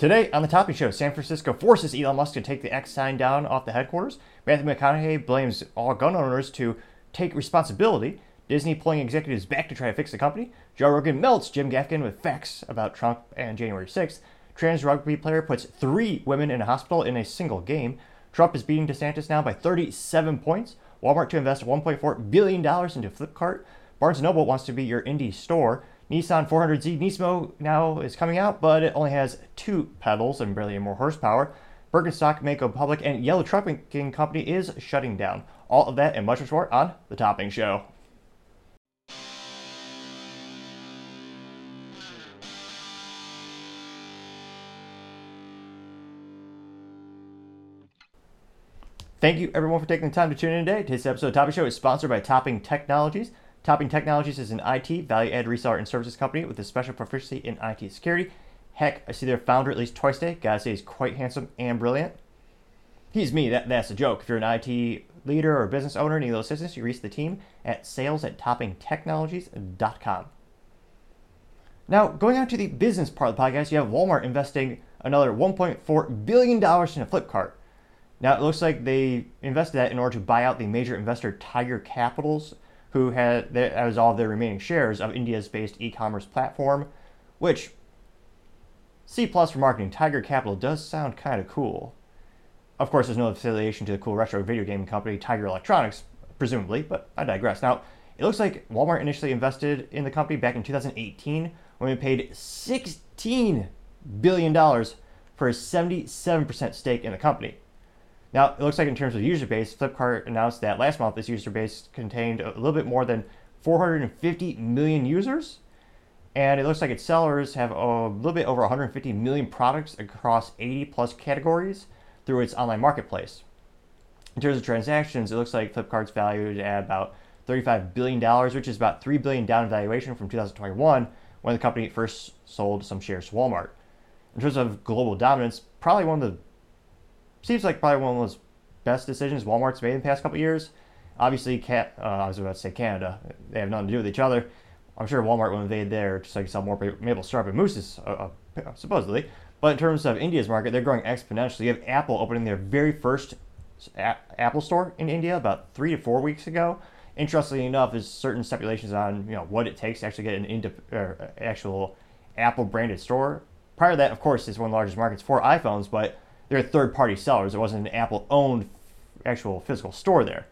Today on the Topping Show, San Francisco forces Elon Musk to take the X sign down off the headquarters. Matthew McConaughey blames all gun owners to take responsibility. Disney pulling executives back to try to fix the company. Joe Rogan melts Jim Gaffigan with facts about Trump and January 6th. Trans rugby player puts three women in a hospital in a single game. Trump is beating DeSantis now by 37 points. Walmart to invest $1.4 billion into Flipkart. Barnes & Noble wants to be your indie store. Nissan 400Z Nismo now is coming out, but it only has two pedals and barely more horsepower. Birkenstock may go public, and Yellow Trucking Company is shutting down. All of that and much more short on The Topping Show. Thank you everyone for taking the time to tune in today. Today's episode of Topping Show is sponsored by Topping Technologies. Topping Technologies is an IT value add reseller and services company with a special proficiency in IT security. Heck, I see their founder at least twice a day. Gotta say, he's quite handsome and brilliant. He's me, that, that's a joke. If you're an IT leader or business owner and need a little assistance, you reach the team at sales at toppingtechnologies.com. Now, going on to the business part of the podcast, you have Walmart investing another $1.4 billion in a Flipkart. Now, it looks like they invested that in order to buy out the major investor Tiger Capitals, who had as all of their remaining shares of India's based e-commerce platform, which C plus for marketing. Tiger Capital does sound kind of cool. Of course, there's no affiliation to the cool retro video game company Tiger Electronics, presumably, but I digress. Now, it looks like Walmart initially invested in the company back in 2018 when we paid $16 billion for a 77% stake in the company. Now, it looks like in terms of user base, Flipkart announced that last month this user base contained a little bit more than 450 million users. And it looks like its sellers have a little bit over 150 million products across 80 plus categories through its online marketplace. In terms of transactions, it looks like Flipkart's valued at about $35 billion, which is about 3 billion down in valuation from 2021 when the company first sold some shares to Walmart. In terms of global dominance, probably one of the seems like probably one of those best decisions Walmart's made in the past couple years. Obviously, uh, I was about to say Canada. They have nothing to do with each other. I'm sure Walmart will invade there just like sell more maple syrup and mousses, uh, uh, supposedly. But in terms of India's market, they're growing exponentially. You have Apple opening their very first a- Apple store in India about three to four weeks ago. Interestingly enough, there's certain stipulations on you know what it takes to actually get an indip- uh, actual Apple branded store. Prior to that, of course, it's one of the largest markets for iPhones, but they're third party sellers. It wasn't an Apple owned actual physical store there.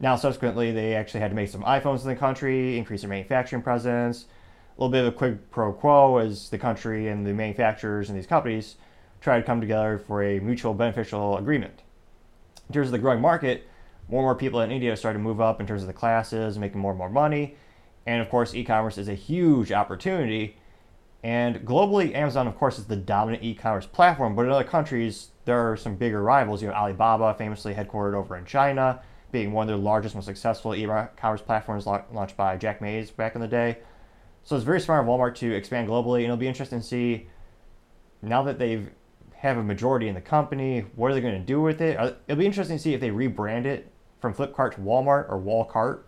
Now, subsequently, they actually had to make some iPhones in the country, increase their manufacturing presence. A little bit of a quid pro quo as the country and the manufacturers and these companies try to come together for a mutual beneficial agreement. In terms of the growing market, more and more people in India started to move up in terms of the classes, making more and more money. And of course, e commerce is a huge opportunity and globally, Amazon, of course, is the dominant e-commerce platform. But in other countries, there are some bigger rivals. You know, Alibaba, famously headquartered over in China, being one of the largest, most successful e-commerce platforms launched by Jack Mays back in the day. So it's very smart of Walmart to expand globally, and it'll be interesting to see now that they've have a majority in the company. What are they going to do with it? Uh, it'll be interesting to see if they rebrand it from Flipkart to Walmart or Walcart,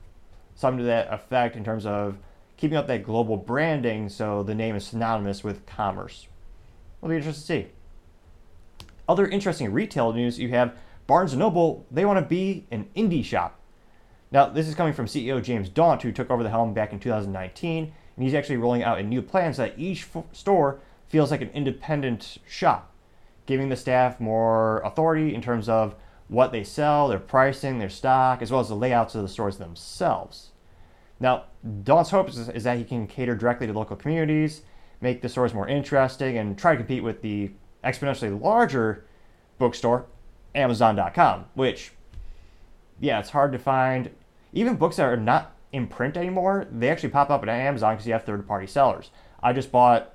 something to that effect in terms of keeping up that global branding so the name is synonymous with commerce. It'll be interesting to see. Other interesting retail news you have Barnes & Noble, they want to be an indie shop. Now, this is coming from CEO James Daunt, who took over the helm back in 2019, and he's actually rolling out a new plan so that each f- store feels like an independent shop, giving the staff more authority in terms of what they sell, their pricing, their stock, as well as the layouts of the stores themselves. Now, Daunt's hope is, is that he can cater directly to local communities, make the stores more interesting, and try to compete with the exponentially larger bookstore, Amazon.com, which, yeah, it's hard to find. Even books that are not in print anymore, they actually pop up at Amazon because you have third party sellers. I just bought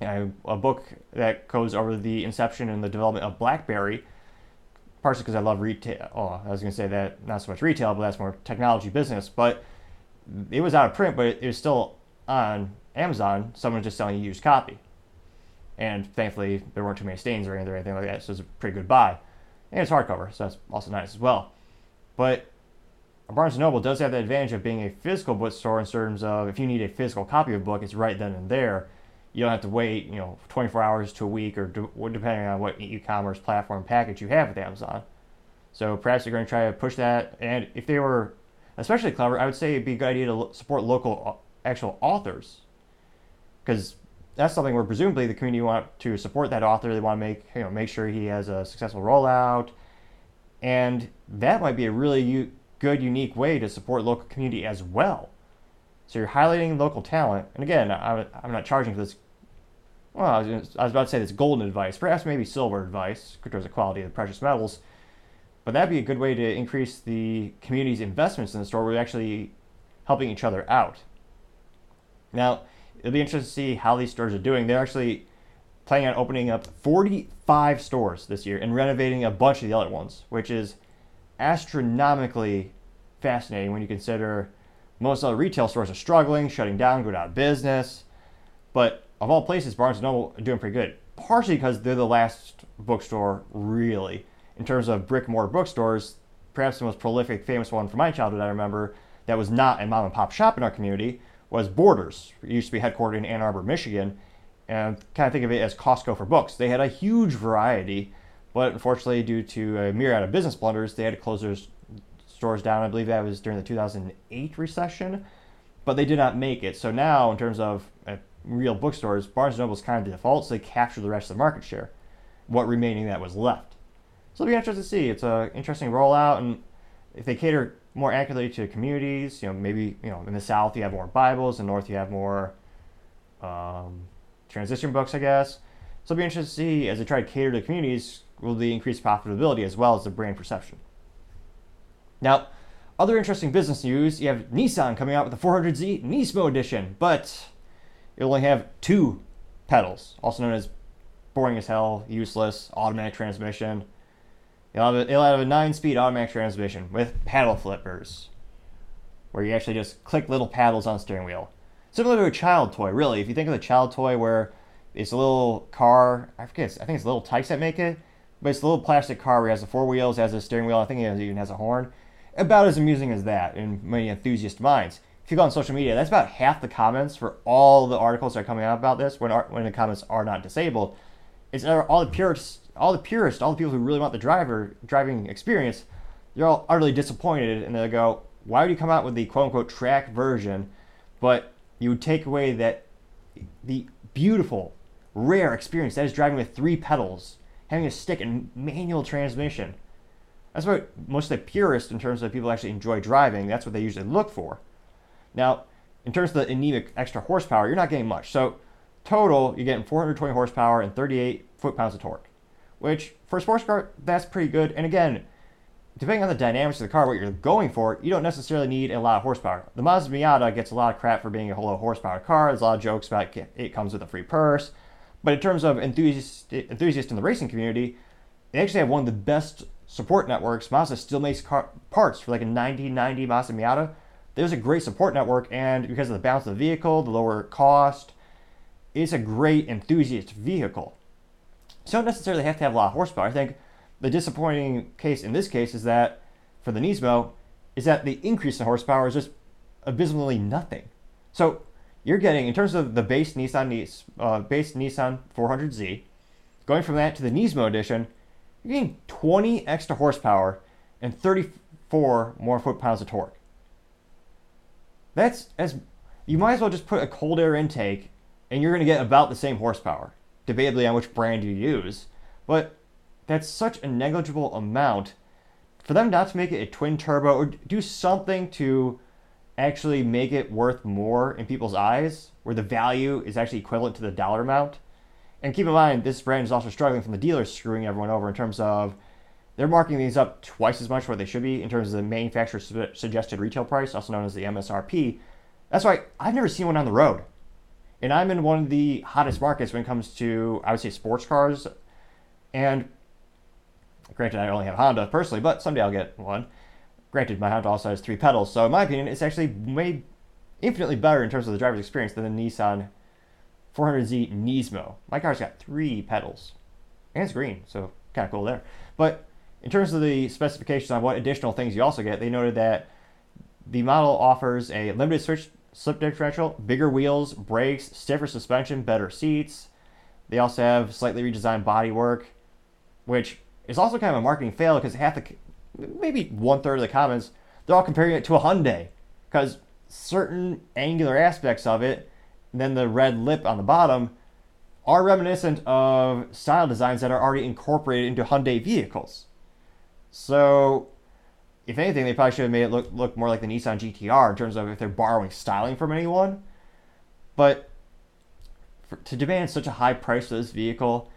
you know, a book that goes over the inception and the development of BlackBerry, partially because I love retail. Oh, I was going to say that not so much retail, but that's more technology business. But it was out of print, but it was still on Amazon. Someone just selling a used copy, and thankfully there weren't too many stains or anything like that, so it was a pretty good buy. And it's hardcover, so that's also nice as well. But Barnes & Noble does have the advantage of being a physical bookstore in terms of if you need a physical copy of a book, it's right then and there. you don't have to wait, you know, 24 hours to a week or de- depending on what e-commerce platform package you have with Amazon. So perhaps they're going to try to push that. And if they were especially clever, I would say it'd be a good idea to support local uh, actual authors because that's something where presumably the community want to support that author. They want to make you know make sure he has a successful rollout, and that might be a really u- good, unique way to support local community as well. So you're highlighting local talent, and again, I, I'm not charging for this. Well, I was, I was about to say this golden advice, perhaps maybe silver advice, towards the quality of the precious metals. But that'd be a good way to increase the community's investments in the store. We're actually helping each other out. Now, it'll be interesting to see how these stores are doing. They're actually planning on opening up 45 stores this year and renovating a bunch of the other ones, which is astronomically fascinating when you consider most other retail stores are struggling, shutting down, going out of business. But of all places, Barnes & Noble are doing pretty good, partially because they're the last bookstore, really. In terms of brick and mortar bookstores, perhaps the most prolific, famous one from my childhood I remember that was not a mom and pop shop in our community was Borders. It used to be headquartered in Ann Arbor, Michigan, and kind of think of it as Costco for books. They had a huge variety, but unfortunately, due to a myriad of business blunders, they had to close their stores down. I believe that was during the 2008 recession, but they did not make it. So now, in terms of uh, real bookstores, Barnes & Noble is kind of the default, so they capture the rest of the market share, what remaining that was left. So it'll be interesting to see. It's an interesting rollout, and if they cater more accurately to communities. You know, maybe you know in the South you have more Bibles, in the North you have more um, transition books, I guess. So it'll be interesting to see as they try to cater to communities, will the increase profitability as well as the brand perception. Now, other interesting business news: you have Nissan coming out with the 400Z Nismo edition, but it'll only have two pedals, also known as boring as hell, useless, automatic transmission. It'll have, a, it'll have a nine-speed automatic transmission with paddle flippers, where you actually just click little paddles on the steering wheel. Similar to a child toy, really. If you think of a child toy where it's a little car, I forget, I think it's little Tikes that make it, but it's a little plastic car where it has the four wheels, has a steering wheel, I think it even has a horn. About as amusing as that in many enthusiast minds. If you go on social media, that's about half the comments for all the articles that are coming out about this when, when the comments are not disabled. It's all the purists all the purists, all the people who really want the driver driving experience, they're all utterly disappointed, and they go, "Why would you come out with the quote unquote track version, but you would take away that the beautiful, rare experience that is driving with three pedals, having a stick and manual transmission." That's what most of the purists, in terms of people actually enjoy driving, that's what they usually look for. Now, in terms of the anemic extra horsepower, you're not getting much. So, total, you're getting 420 horsepower and 38 foot pounds of torque which for a sports car, that's pretty good. And again, depending on the dynamics of the car, what you're going for, you don't necessarily need a lot of horsepower. The Mazda Miata gets a lot of crap for being a low horsepower car. There's a lot of jokes about it comes with a free purse. But in terms of enthusiasts, enthusiasts in the racing community, they actually have one of the best support networks. Mazda still makes car, parts for like a 9090 Mazda Miata. There's a great support network, and because of the balance of the vehicle, the lower cost, it's a great enthusiast vehicle. So you don't necessarily have to have a lot of horsepower. I think the disappointing case in this case is that for the Nismo is that the increase in horsepower is just abysmally nothing. So you're getting in terms of the base Nissan uh, base Nissan 400Z, going from that to the Nismo edition, you're getting 20 extra horsepower and 34 more foot pounds of torque. That's as you might as well just put a cold air intake and you're going to get about the same horsepower debatably on which brand you use, but that's such a negligible amount. For them not to make it a twin turbo or do something to actually make it worth more in people's eyes, where the value is actually equivalent to the dollar amount. And keep in mind, this brand is also struggling from the dealers screwing everyone over in terms of they're marking these up twice as much what they should be in terms of the manufacturer suggested retail price, also known as the MSRP. That's why I've never seen one on the road. And I'm in one of the hottest markets when it comes to, I would say, sports cars. And granted, I only have Honda personally, but someday I'll get one. Granted, my Honda also has three pedals, so in my opinion, it's actually made infinitely better in terms of the driver's experience than the Nissan 400Z Nismo. My car's got three pedals, and it's green, so kind of cool there. But in terms of the specifications on what additional things you also get, they noted that the model offers a limited switch slip differential, bigger wheels, brakes, stiffer suspension, better seats. They also have slightly redesigned bodywork, which is also kind of a marketing fail because half the, maybe one third of the comments, they're all comparing it to a Hyundai because certain angular aspects of it, and then the red lip on the bottom, are reminiscent of style designs that are already incorporated into Hyundai vehicles. So, if anything, they probably should have made it look look more like the Nissan GTR in terms of if they're borrowing styling from anyone. But for, to demand such a high price for this vehicle,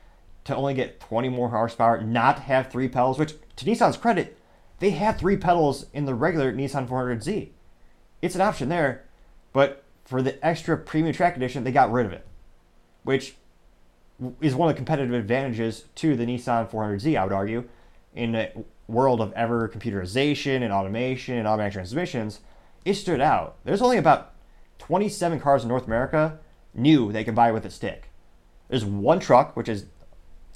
to only get 20 more horsepower, not have three pedals, which to Nissan's credit, they had three pedals in the regular Nissan 400Z. It's an option there, but for the extra premium track edition, they got rid of it, which is one of the competitive advantages to the Nissan 400Z, I would argue, in world of ever computerization and automation and automatic transmissions. It stood out. There's only about 27 cars in North America new they can buy with a stick. There's one truck, which is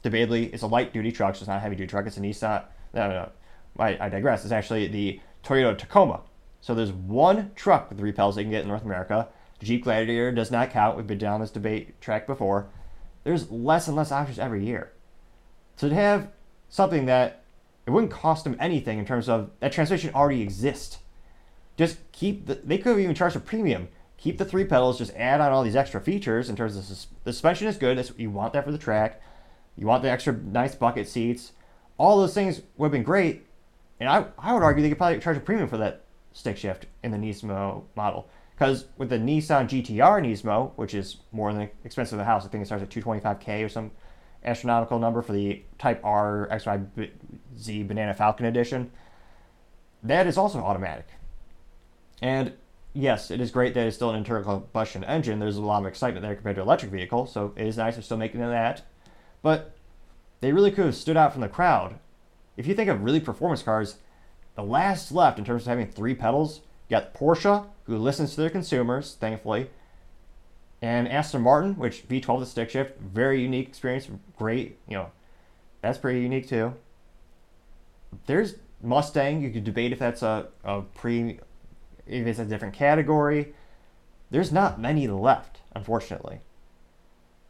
debatably it's a light duty truck, so it's not a heavy duty truck. It's a Nissan. No, no, no. I, I digress. It's actually the Toyota Tacoma. So there's one truck with three pedals they can get in North America. Jeep Gladiator does not count. We've been down this debate track before there's less and less options every year. So to have something that it wouldn't cost them anything in terms of that transmission already exists. Just keep the, they could have even charged a premium. Keep the three pedals, just add on all these extra features in terms of sus- the suspension is good. That's, you want that for the track. You want the extra nice bucket seats. All those things would have been great. And I, I would argue they could probably charge a premium for that stick shift in the Nismo model. Because with the Nissan GTR Nismo, which is more than expensive of the house, I think it starts at 225k or some astronomical number for the Type R XYZ Banana Falcon Edition. That is also automatic. And yes, it is great that it's still an internal combustion engine. There's a lot of excitement there compared to electric vehicle, so it is nice they're still making that. But they really could have stood out from the crowd. If you think of really performance cars, the last left in terms of having three pedals you got Porsche, who listens to their consumers, thankfully, and Aston Martin, which V12 the stick shift, very unique experience, great, you know, that's pretty unique too. There's Mustang, you could debate if that's a, a pre, if it's a different category. There's not many left, unfortunately.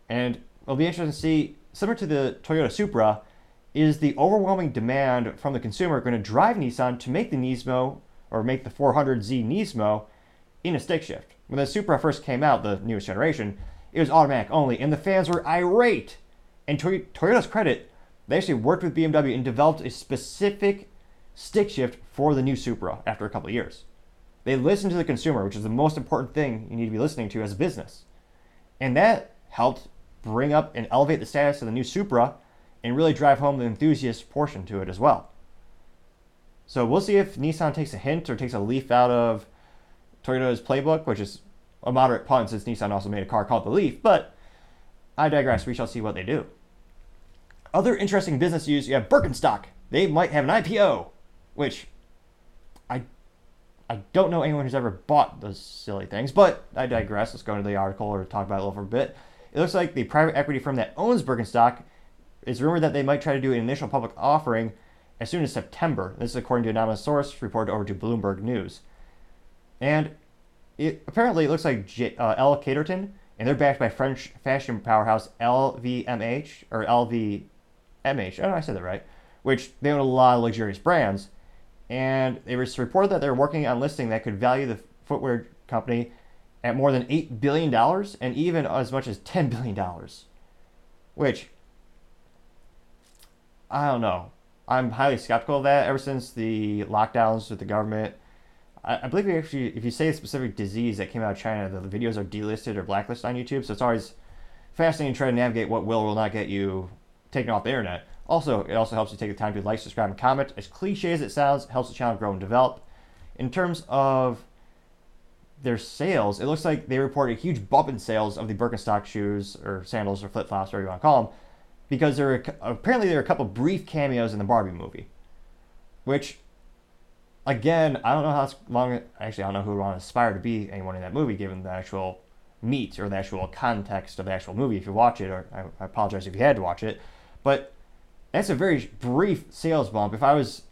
And it'll be interesting to see, similar to the Toyota Supra, is the overwhelming demand from the consumer going to drive Nissan to make the Nismo or make the 400Z Nismo in a stick shift. When the Supra first came out, the newest generation, it was automatic only, and the fans were irate. And to Toyota's credit, they actually worked with BMW and developed a specific stick shift for the new Supra after a couple of years. They listened to the consumer, which is the most important thing you need to be listening to as a business. And that helped bring up and elevate the status of the new Supra and really drive home the enthusiast portion to it as well. So we'll see if Nissan takes a hint or takes a leaf out of Toyota's playbook, which is a moderate pun since Nissan also made a car called the Leaf. But I digress. We shall see what they do. Other interesting business news: you have Birkenstock. They might have an IPO, which I I don't know anyone who's ever bought those silly things. But I digress. Let's go into the article or talk about it a little for a bit. It looks like the private equity firm that owns Birkenstock is rumored that they might try to do an initial public offering as soon as September. This is according to an anonymous source reported over to Bloomberg News. And it apparently it looks like J, uh, L. Catterton, and they're backed by French fashion powerhouse LVMH or LVMH. I don't know I said that right. Which they own a lot of luxurious brands, and it was reported that they're working on listing that could value the footwear company at more than eight billion dollars and even as much as ten billion dollars. Which I don't know. I'm highly skeptical of that. Ever since the lockdowns with the government, I, I believe actually, if you say a specific disease that came out of China, the videos are delisted or blacklisted on YouTube. So it's always fascinating to try to navigate what will or will not get you taken off the internet. Also, it also helps you take the time to like, subscribe, and comment. As cliche as it sounds, it helps the channel grow and develop. In terms of their sales, it looks like they reported a huge bump in sales of the Birkenstock shoes or sandals or flip flops, whatever you want to call them, because there were apparently there were a couple brief cameos in the Barbie movie, which again I don't know how long actually I don't know who would want to aspire to be anyone in that movie given the actual meat or the actual context of the actual movie if you watch it or I, I apologize if you had to watch it, but that's a very brief sales bump. If I was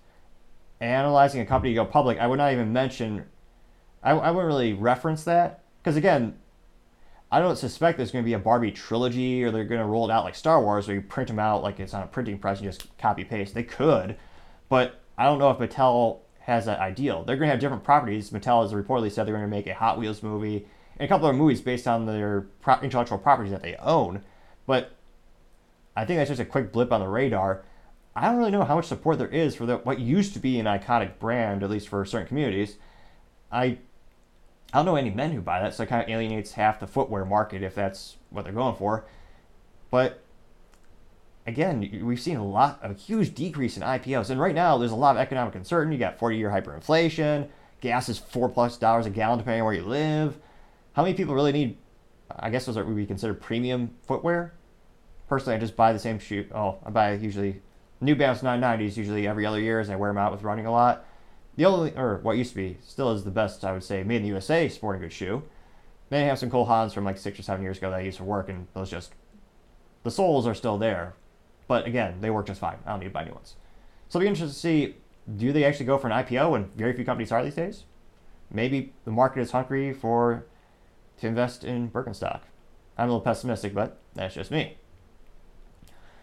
analyzing a company to go public, I would not even mention I, I wouldn't really reference that Because again, I don't suspect there's going to be a Barbie trilogy or they're going to roll it out like Star Wars where you print them out like it's on a printing press and just copy paste. They could, but I don't know if Mattel has that ideal. They're going to have different properties. Mattel has reportedly said they're going to make a Hot Wheels movie and a couple of movies based on their intellectual properties that they own. But I think that's just a quick blip on the radar. I don't really know how much support there is for the, what used to be an iconic brand, at least for certain communities. I I don't know any men who buy that, so it kind of alienates half the footwear market if that's what they're going for. But again, we've seen a lot, a huge decrease in IPOs, and right now there's a lot of economic uncertainty. You got 40-year hyperinflation, gas is four plus dollars a gallon depending on where you live. How many people really need? I guess those are would be considered premium footwear. Personally, I just buy the same shoe. Oh, I buy usually New Balance 990s usually every other year as I wear them out with running a lot. The only, or what used to be, still is the best, I would say, made in the USA sporting goods shoe. Then you have some Cole Haans from like six or seven years ago that I used for work, and those just, the soles are still there. But again, they work just fine. I don't need to buy new ones. So I'll be interested to see do they actually go for an IPO when very few companies are these days? Maybe the market is hungry for to invest in Birkenstock. I'm a little pessimistic, but that's just me.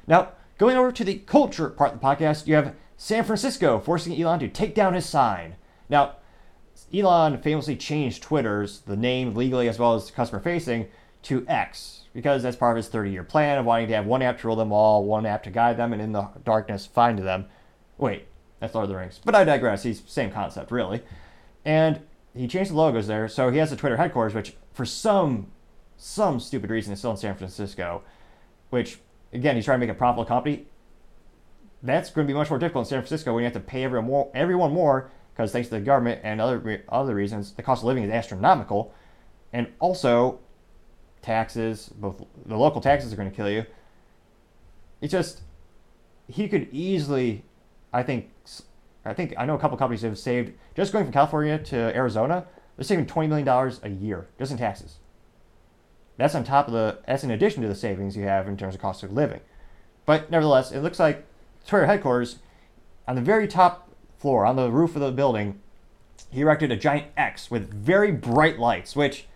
Now, going over to the culture part of the podcast, you have San Francisco forcing Elon to take down his sign. Now, Elon famously changed Twitter's the name legally as well as customer facing to X because that's part of his 30 year plan of wanting to have one app to rule them all, one app to guide them, and in the darkness find them. Wait, that's Lord of the Rings. But I digress. He's same concept, really. And he changed the logos there, so he has a Twitter headquarters, which for some some stupid reason is still in San Francisco, which again he's trying to make a profitable company that's going to be much more difficult in San Francisco when you have to pay everyone more, everyone more because thanks to the government and other other reasons, the cost of living is astronomical, and also taxes. Both the local taxes are going to kill you. It's just he could easily, I think, I think I know a couple companies have saved just going from California to Arizona. They're saving twenty million dollars a year just in taxes. That's on top of the. That's in addition to the savings you have in terms of cost of living. But nevertheless, it looks like Twitter headquarters, on the very top floor, on the roof of the building, he erected a giant X with very bright lights, which,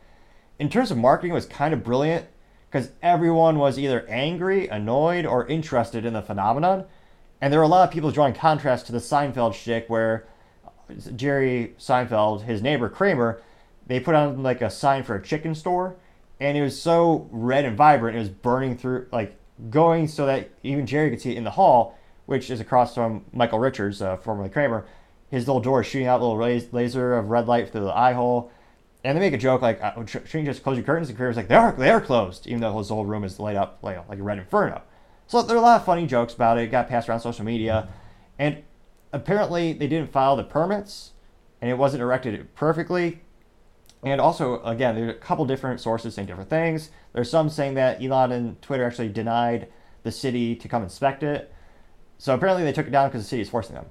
in terms of marketing, it was kind of brilliant because everyone was either angry, annoyed, or interested in the phenomenon. And there were a lot of people drawing contrast to the Seinfeld shtick where Jerry Seinfeld, his neighbor Kramer, they put on like a sign for a chicken store, and it was so red and vibrant, it was burning through, like going so that even Jerry could see it in the hall which is across from Michael Richards, uh, formerly Kramer. His little door shooting out a little laser of red light through the eye hole. And they make a joke like, uh, shouldn't you just close your curtains? And Kramer's like, they are, they are closed, even though his whole room is lit up like, like a red inferno. So there are a lot of funny jokes about it. It got passed around social media. And apparently they didn't file the permits and it wasn't erected perfectly. And also, again, there's a couple different sources saying different things. There's some saying that Elon and Twitter actually denied the city to come inspect it. So apparently they took it down because the city is forcing them.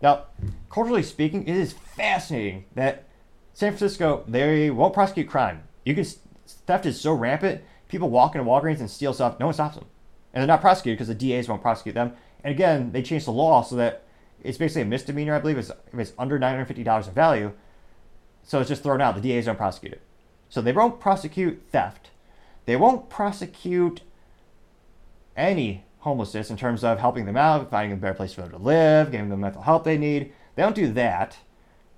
Now, culturally speaking, it is fascinating that San Francisco they won't prosecute crime. You can theft is so rampant. People walk into Walgreens and steal stuff. No one stops them, and they're not prosecuted because the DAs won't prosecute them. And again, they changed the law so that it's basically a misdemeanor. I believe it's, if it's under nine hundred fifty dollars in value, so it's just thrown out. The DAs don't prosecute it, so they won't prosecute theft. They won't prosecute any homelessness in terms of helping them out, finding a better place for them to live, giving them the mental help they need. They don't do that.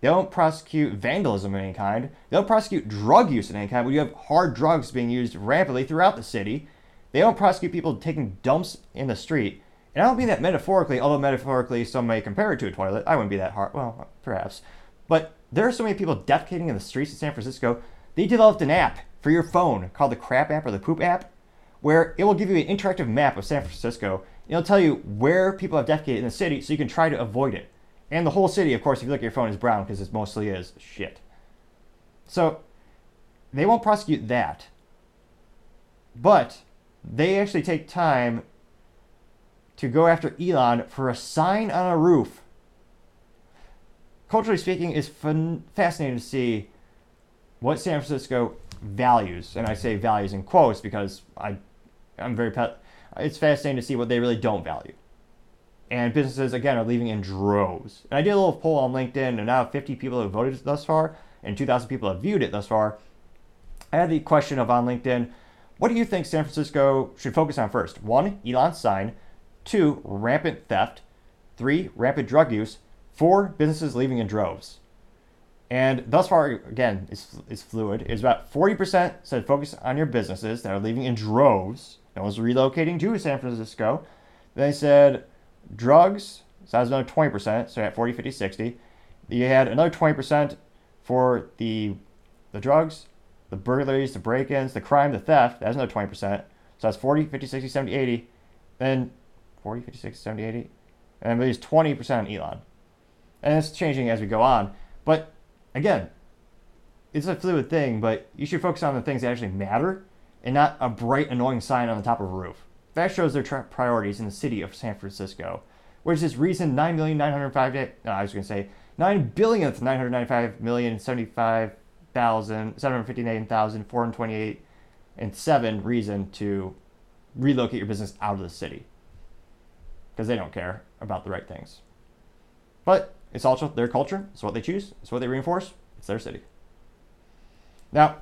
They don't prosecute vandalism of any kind. They don't prosecute drug use of any kind. When you have hard drugs being used rampantly throughout the city, they don't prosecute people taking dumps in the street. And I don't mean that metaphorically, although metaphorically some may compare it to a toilet. I wouldn't be that hard. Well, perhaps. But there are so many people defecating in the streets of San Francisco. They developed an app for your phone called the Crap app or the Poop app where it will give you an interactive map of San Francisco. It'll tell you where people have defecated in the city so you can try to avoid it. And the whole city, of course, if you look at your phone, is brown because it mostly is shit. So they won't prosecute that. But they actually take time to go after Elon for a sign on a roof. Culturally speaking, it's fun, fascinating to see what San Francisco values, and I say values in quotes because I I'm very pet. It's fascinating to see what they really don't value. And businesses again are leaving in droves. And I did a little poll on LinkedIn, and now 50 people have voted thus far, and 2,000 people have viewed it thus far. I had the question of on LinkedIn, what do you think San Francisco should focus on first? One, Elon's sign. Two, rampant theft. Three, rampant drug use. Four, businesses leaving in droves. And thus far, again, it's, it's fluid. It's about 40% said focus on your businesses that are leaving in droves. No one's relocating to San Francisco. They said drugs, so that was another 20%, so at 40, 50, 60. You had another 20% for the, the drugs, the burglaries, the break ins, the crime, the theft. That's another 20%. So that's 40, 50, 60, 70, 80. Then 40, 50, 60, 70, 80. And then there's 20% on Elon. And it's changing as we go on. But again, it's a fluid thing, but you should focus on the things that actually matter and not a bright, annoying sign on the top of a roof. That shows their tra- priorities in the city of San Francisco, which is reason 9,905, no, uh, I was going to say 9 billionth 995 million 75,000 759,428 and 7 reason to relocate your business out of the city because they don't care about the right things. But it's also their culture. It's what they choose. It's what they reinforce. It's their city. Now,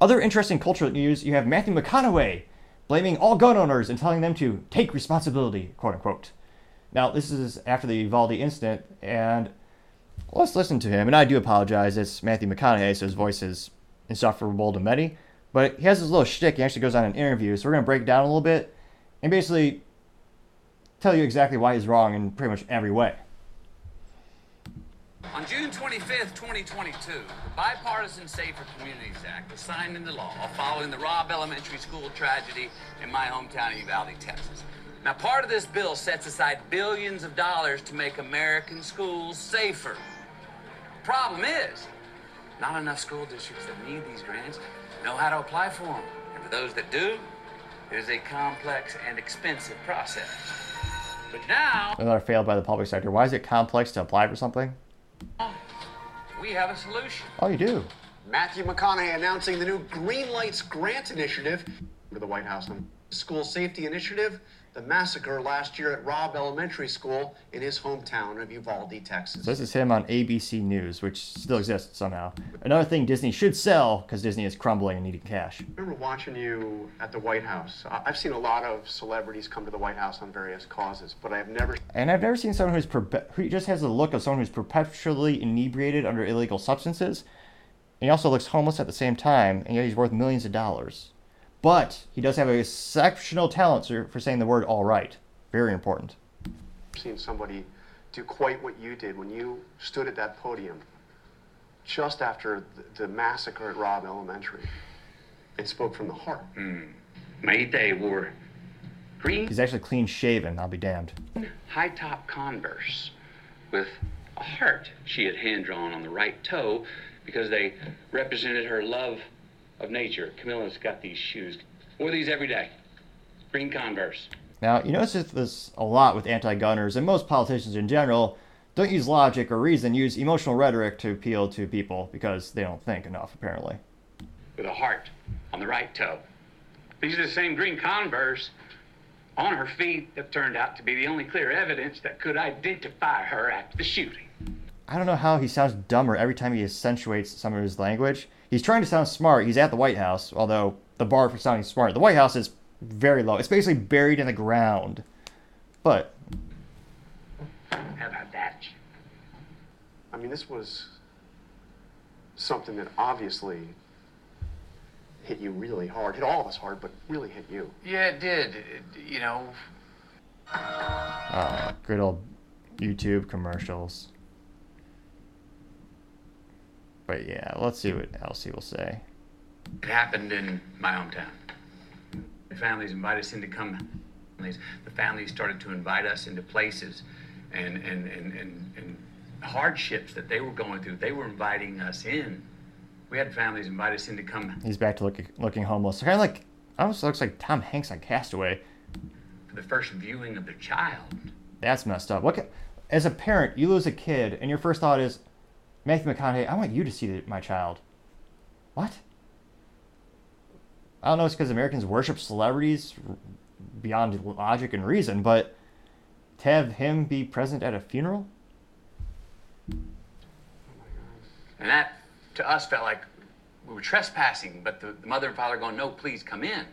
other interesting cultural news you have Matthew McConaughey blaming all gun owners and telling them to take responsibility, quote unquote. Now, this is after the Uvalde incident, and let's listen to him. And I do apologize, it's Matthew McConaughey, so his voice is insufferable to many. But he has this little shtick. He actually goes on an interview, so we're going to break down a little bit and basically tell you exactly why he's wrong in pretty much every way. On June 25th, 2022, the Bipartisan Safer Communities Act was signed into law following the Robb Elementary School tragedy in my hometown of Uvalde, Texas. Now, part of this bill sets aside billions of dollars to make American schools safer. Problem is, not enough school districts that need these grants know how to apply for them. And for those that do, it is a complex and expensive process. But now, Another failed by the public sector. Why is it complex to apply for something? We have a solution. Oh, you do. Matthew McConaughey announcing the new Green Lights Grant Initiative to the White House School Safety Initiative, massacre last year at Robb Elementary School in his hometown of Uvalde, Texas. So this is him on ABC News, which still exists somehow. Another thing Disney should sell because Disney is crumbling and needing cash. I remember watching you at the White House. I've seen a lot of celebrities come to the White House on various causes, but I've never And I've never seen someone who's perpe- who just has the look of someone who's perpetually inebriated under illegal substances. And he also looks homeless at the same time, and yet he's worth millions of dollars. But he does have exceptional talent sir, for saying the word all right. Very important. seen somebody do quite what you did when you stood at that podium just after the, the massacre at Robb Elementary. It spoke from the heart. Hmm. Maite wore green He's actually clean shaven, I'll be damned. high top Converse with a heart she had hand drawn on the right toe because they represented her love of nature. Camila's got these shoes. Wore these every day. Green Converse. Now, you notice this a lot with anti gunners and most politicians in general don't use logic or reason, use emotional rhetoric to appeal to people because they don't think enough, apparently. With a heart on the right toe. These are the same green Converse on her feet that turned out to be the only clear evidence that could identify her after the shooting. I don't know how he sounds dumber every time he accentuates some of his language. He's trying to sound smart. He's at the White House, although the bar for sounding smart, the White House is very low. It's basically buried in the ground. But How about that? I mean, this was something that obviously hit you really hard. Hit all of us hard, but really hit you. Yeah, it did. It- you know, uh, good old YouTube commercials. But yeah, let's see what else he will say. It happened in my hometown. The families invited us in to come. The families started to invite us into places and, and, and, and, and hardships that they were going through. They were inviting us in. We had families invite us in to come He's back to looking looking homeless. Kind of like almost looks like Tom Hanks on Castaway. for the first viewing of their child. That's messed up. What? As a parent, you lose a kid, and your first thought is, Matthew McConaughey, I want you to see the- my child. What? I don't know. It's because Americans worship celebrities beyond logic and reason, but to have him be present at a funeral, And that, to us, felt like we were trespassing, but the, the mother and father going, no, please come in.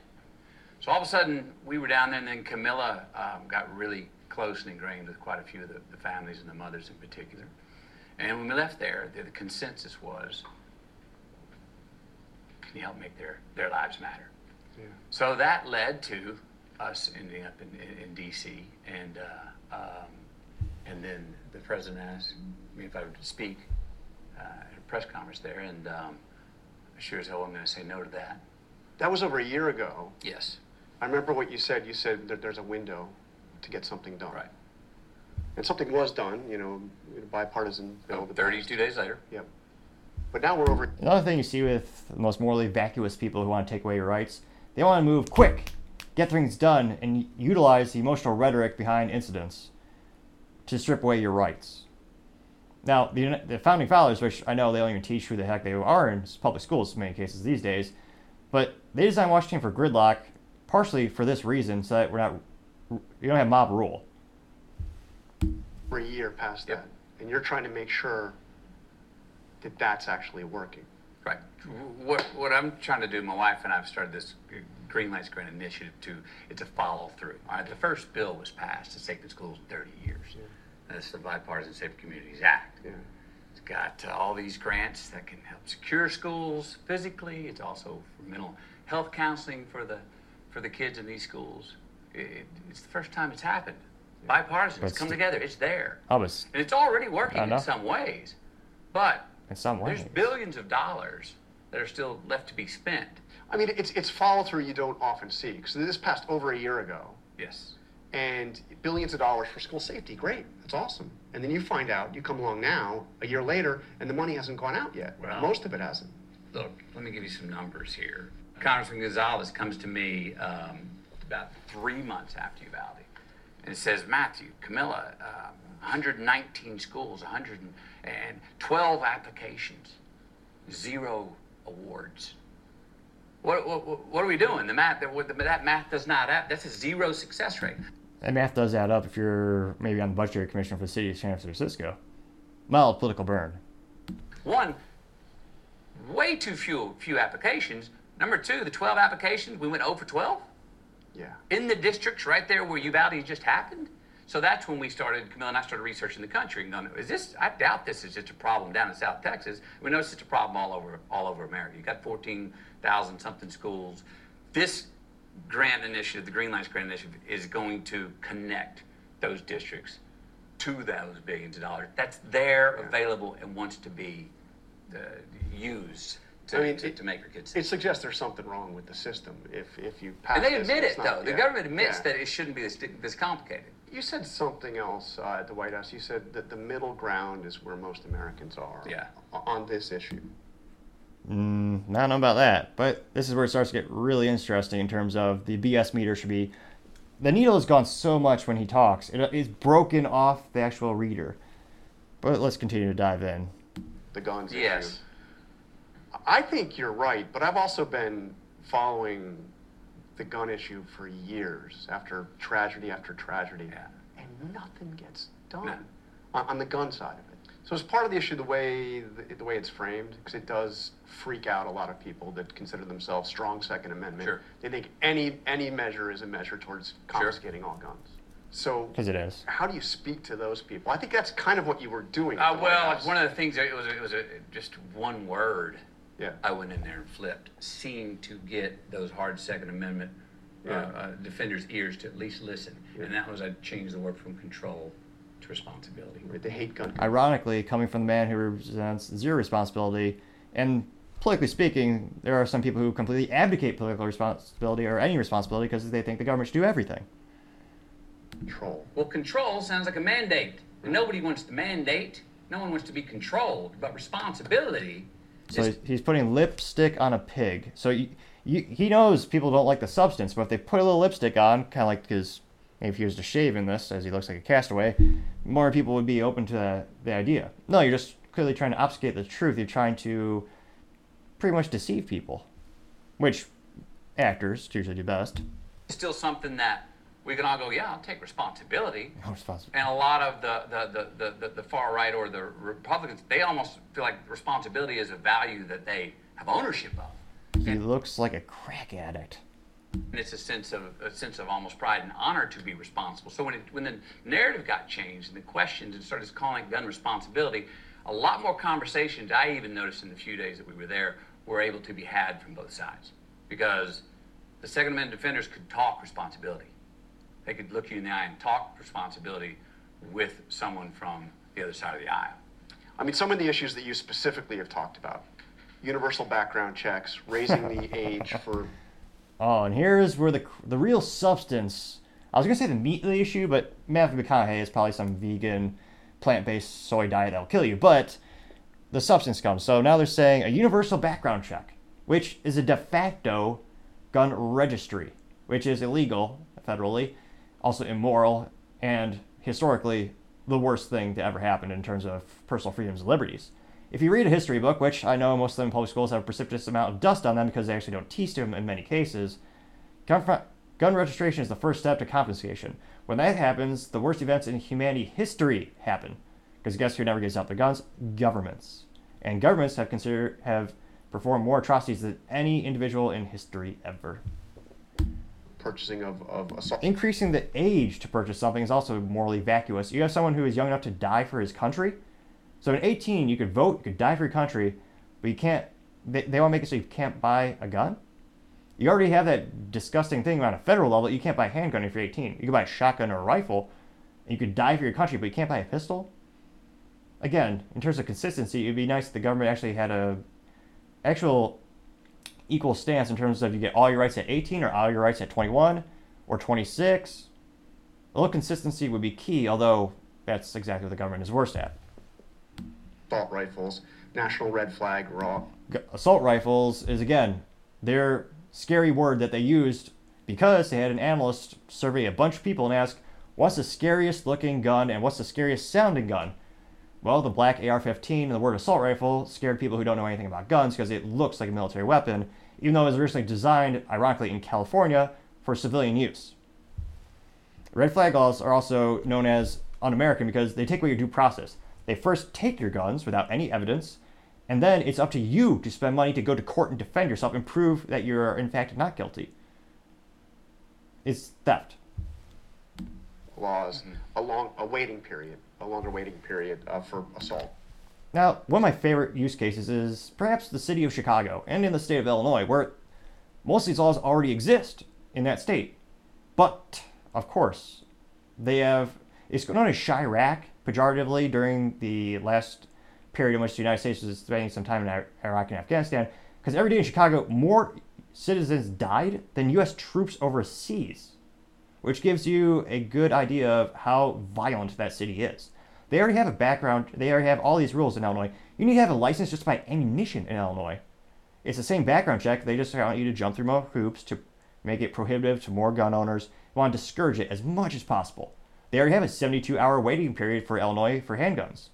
So all of a sudden, we were down there, and then Camila um, got really close and ingrained with quite a few of the, the families and the mothers in particular. And when we left there, the, the consensus was, can you help make their, their lives matter? Yeah. So that led to us ending up in, in, in D.C. and uh, um, and then the president asked me if I would speak uh, at a press conference there, and um, I sure as hell I'm going to say no to that. That was over a year ago. Yes, I remember what you said. You said that there's a window to get something done. right. And something was done, you know, a bipartisan oh, bill. So that 32 passed. days later. Yep. But now we're over. Another thing you see with the most morally vacuous people who want to take away your rights, they want to move quick, get things done, and utilize the emotional rhetoric behind incidents to strip away your rights. Now, the, the founding fathers, which I know they don't even teach who the heck they are in public schools in many cases these days, but they designed Washington for gridlock partially for this reason, so that we're not, you don't have mob rule. We're a year past Yep. that, and you're trying to make sure that that's actually working. Right. What, what I'm trying to do, my wife and I have started this Green Lights Grant initiative to, it's a follow through. All right, the first bill was passed, it's taken schools 30 years. That's the Bipartisan Safe Communities Act. Yeah. It's got uh, all these grants that can help secure schools physically. It's also for mental health counseling for the, for the kids in these schools. It, it's the first time it's happened. Bipartisan, it's But come st- together, it's there. I was, And it's already working in some ways. But in some ways. there's billions of dollars that are still left to be spent. I mean, it's it's follow through you don't often see because this passed over a year ago, Yes. and billions of dollars for school safety. Great, that's awesome. And then you find out, you come along now, a year later, and the money hasn't gone out yet. Well- Most of it hasn't. Look, let me give you some numbers here. Congressman Gonzales comes to me um, about three months after you Uvalde and it says, Matthew, Camila, um, 119 schools, 112 applications, zero awards. What, what, what are we doing? The math, that, math does not add, that's a zero success rate. That math does add up if you're maybe on the budgetary commission for the city of San Francisco. Mild political burn. One, way too few few applications. Number two, the 12 applications, we went 0 for 12 Yeah. in the districts right there where Uvalde just happened. So that's when we started, Camille and I started researching the country and going, is this, I doubt this is just a problem down in South Texas. We know it's just a problem all over, all over America. You got 14,000 something schools. This grant initiative, the Green Lights Grant Initiative, is going to connect those districts to those billions of dollars. That's there, available, and wants to be uh, used to, I mean, to, it- to make our kids It suggests there's something wrong with the system if if you pass. And they admit it's it, not- though. The yeah, government admits yeah. that it shouldn't be this, this complicated. You said something else uh, at the White House. You said that the middle ground is where most Americans are. Yeah. On this issue. Mm, I don't know about that, but this is where it starts to get really interesting in terms of the BS meter should be. The needle has gone so much when he talks; it is broken off the actual reader. But let's continue to dive in. The guns issue. Yes. I think you're right, but I've also been following the gun issue for years after tragedy after tragedy. Yeah. And nothing gets done No. on, on the gun side of it. So it's part of the issue, the way the, the way it's framed, because it does freak out a lot of people that consider themselves strong Second Amendment. Sure. They think any any measure is a measure towards confiscating all guns. So Because it is. how do you speak to those people? I think that's kind of what you were doing. at Uh, well, one of the things it was it was a, just one word. Yeah. I went in there and flipped, seemed to get those hard Second Amendment uh, Yeah. uh, defenders' ears to at least listen, Yeah. and that was I changed the word from control to responsibility. They hate gun. Ironically, coming from the man who represents zero responsibility, and politically speaking, there are some people who completely abdicate political responsibility or any responsibility because they think the government should do everything. control. Well, control sounds like a mandate, and nobody wants to mandate. No one wants to be controlled, but responsibility. So he's- he's putting lipstick on a pig. So you, you, he knows people don't like the substance, but if they put a little lipstick on, kind of like because if he was to shave in this, as he looks like a castaway, more people would be open to the, the idea. No, you're just clearly trying to obfuscate the truth. You're trying to pretty much deceive people, which actors usually do best. still something that we can all go, yeah, I'll take responsibility. No responsibility. And a lot of the, the, the, the, the, far right or the Republicans, they almost feel like responsibility is a value that they have ownership of. He looks like a crack addict. And it's a sense of a sense of almost pride and honor to be responsible. So when it, when the narrative got changed and the questions and started calling gun responsibility, a lot more conversations I even noticed in the few days that we were there were able to be had from both sides because the Second Amendment defenders could talk responsibility. They could look you in the eye and talk responsibility with someone from the other side of the aisle. I mean, some of the issues that you specifically have talked about universal background checks, raising the age for. Oh, and here's where the the real substance. I was gonna say the meat of the issue, but Matthew McConaughey is probably some vegan, plant-based soy diet that'll kill you. But the substance comes. So now they're saying a universal background check, which is a de facto gun registry, which is illegal federally, also immoral, and historically the worst thing to ever happen in terms of personal freedoms and liberties. If you read a history book, which I know most of them public schools have a precipitous amount of dust on them because they actually don't teach them in many cases, gun, gun registration is the first step to confiscation. When that happens, the worst events in humanity history happen. Because guess who never gives up their guns? Governments. And governments have considered have performed more atrocities than any individual in history ever purchasing of, of assault. Increasing the age to purchase something is also morally vacuous. You have someone who is young enough to die for his country. So at 18, you could vote, you could die for your country, but you can't. They, they want to make it so you can't buy a gun. You already have that disgusting thing on a federal level. You can't buy a handgun if you're 18. You can buy a shotgun or a rifle, and you could die for your country, but you can't buy a pistol. Again, in terms of consistency, it'd be nice if the government actually had a actual equal stance in terms of you get all your rights at 18 or all your rights at 21 or 26. A little consistency would be key, although that's exactly what the government is worst at. Assault rifles, National Red Flag, raw. Assault rifles is, again, their scary word that they used because they had an analyst survey a bunch of people and ask, what's the scariest looking gun and what's the scariest sounding gun? Well, the black AR 15 and the word assault rifle scared people who don't know anything about guns because it looks like a military weapon, even though it was originally designed, ironically, in California for civilian use. Red flag laws are also known as un American because they take away your due process. They first take your guns without any evidence, and then it's up to you to spend money to go to court and defend yourself and prove that you're, in fact, not guilty. It's theft. Laws, a long a waiting period a longer waiting period uh, for assault. Now, one of my favorite use cases is perhaps the city of Chicago and in the state of Illinois, where most of these laws already exist in that state. But, of course, they have, it's known as Chiraq pejoratively during the last period in which the United States was spending some time in Iraq and Afghanistan, because every day in Chicago, more citizens died than U.S. troops overseas, which gives you a good idea of how violent that city is. They already have a background. They already have all these rules in Illinois. You need to have a license just to buy ammunition in Illinois. It's the same background check. They just want you to jump through more hoops to make it prohibitive to more gun owners. They want to discourage it as much as possible. They already have a 72-hour waiting period for Illinois for handguns.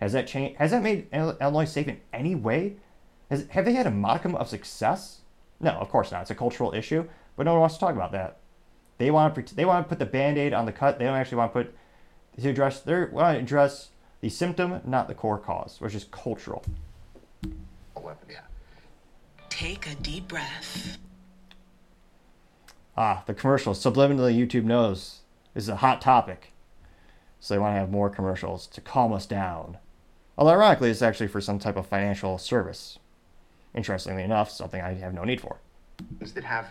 Has that changed? Has that made Illinois safe in any way? Has, have they had a modicum of success? No, of course not. It's a cultural issue, but no one wants to talk about that. They want to they want to put the band-aid on the cut. They don't actually want to put to address they want to address the symptom, not the core cause, which is cultural. Yeah. Take a deep breath. Ah, the commercials. Subliminally, YouTube knows this is a hot topic. So they want to have more commercials to calm us down. Although, ironically, it's actually for some type of financial service. Interestingly enough, something I have no need for. That have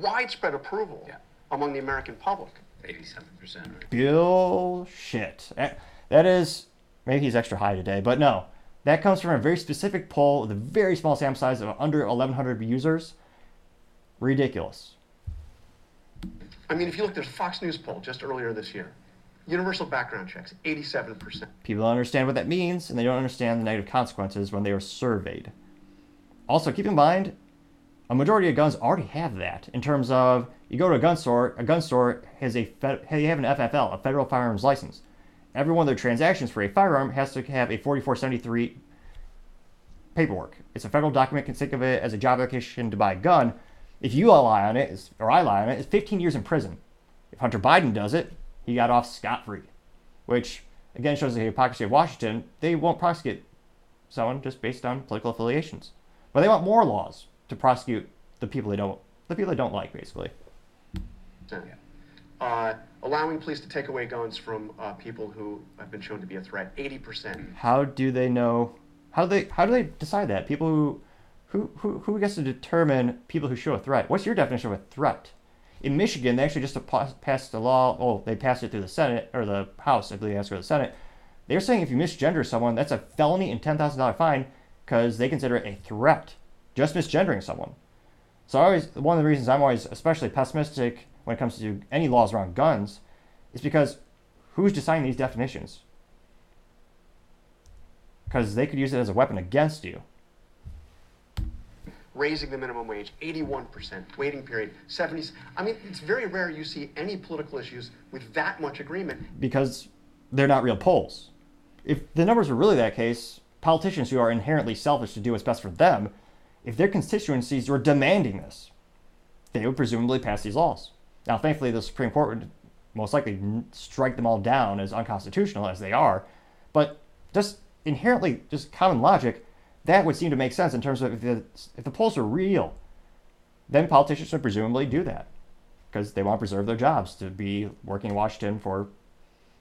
widespread approval yeah. among the American public. 87%. Right? Bill shit. That is, maybe he's extra high today, but no. That comes from a very specific poll with a very small sample size of under 1,100 users. Ridiculous. I mean, if you look at a Fox News poll just earlier this year, universal background checks, 87%. People don't understand what that means, and they don't understand the negative consequences when they are surveyed. Also, keep in mind, a majority of guns already have that in terms of you go to a gun store, a gun store has a they have an FFL, a federal firearms license. Every one of their transactions for a firearm has to have a 4473 paperwork. It's a federal document. Can think of it as a job application to buy a gun. If you lie on it, or I lie on it, it's 15 years in prison. If Hunter Biden does it, he got off scot free, which again shows the hypocrisy of Washington. They won't prosecute someone just based on political affiliations. But they want more laws to prosecute the people they don't the people they don't like, basically. Yeah. Uh, allowing police to take away guns from uh, people who have been shown to be a threat, 80%. How do they know? How do they how do they decide that? People who who who who gets to determine people who show a threat? What's your definition of a threat? In Michigan, they actually just passed a law. Oh, they passed it through the Senate or the House, I believe. That's for the Senate. They're saying if you misgender someone, that's a felony and ten thousand dollar fine because they consider it a threat, just misgendering someone. So I always one of the reasons I'm always especially pessimistic when it comes to any laws around guns is because who's deciding these definitions? Because they could use it as a weapon against you. Raising the minimum wage, 81%. Waiting period, 70s. I mean, it's very rare you see any political issues with that much agreement. because they're not real polls. If the numbers were really that case, politicians who are inherently selfish to do what's best for them, if their constituencies were demanding this, they would presumably pass these laws. Now, thankfully, the Supreme Court would most likely strike them all down as unconstitutional as they are, but just inherently, just common logic, that would seem to make sense in terms of if the, if the polls are real, then politicians would presumably do that because they want to preserve their jobs to be working in Washington for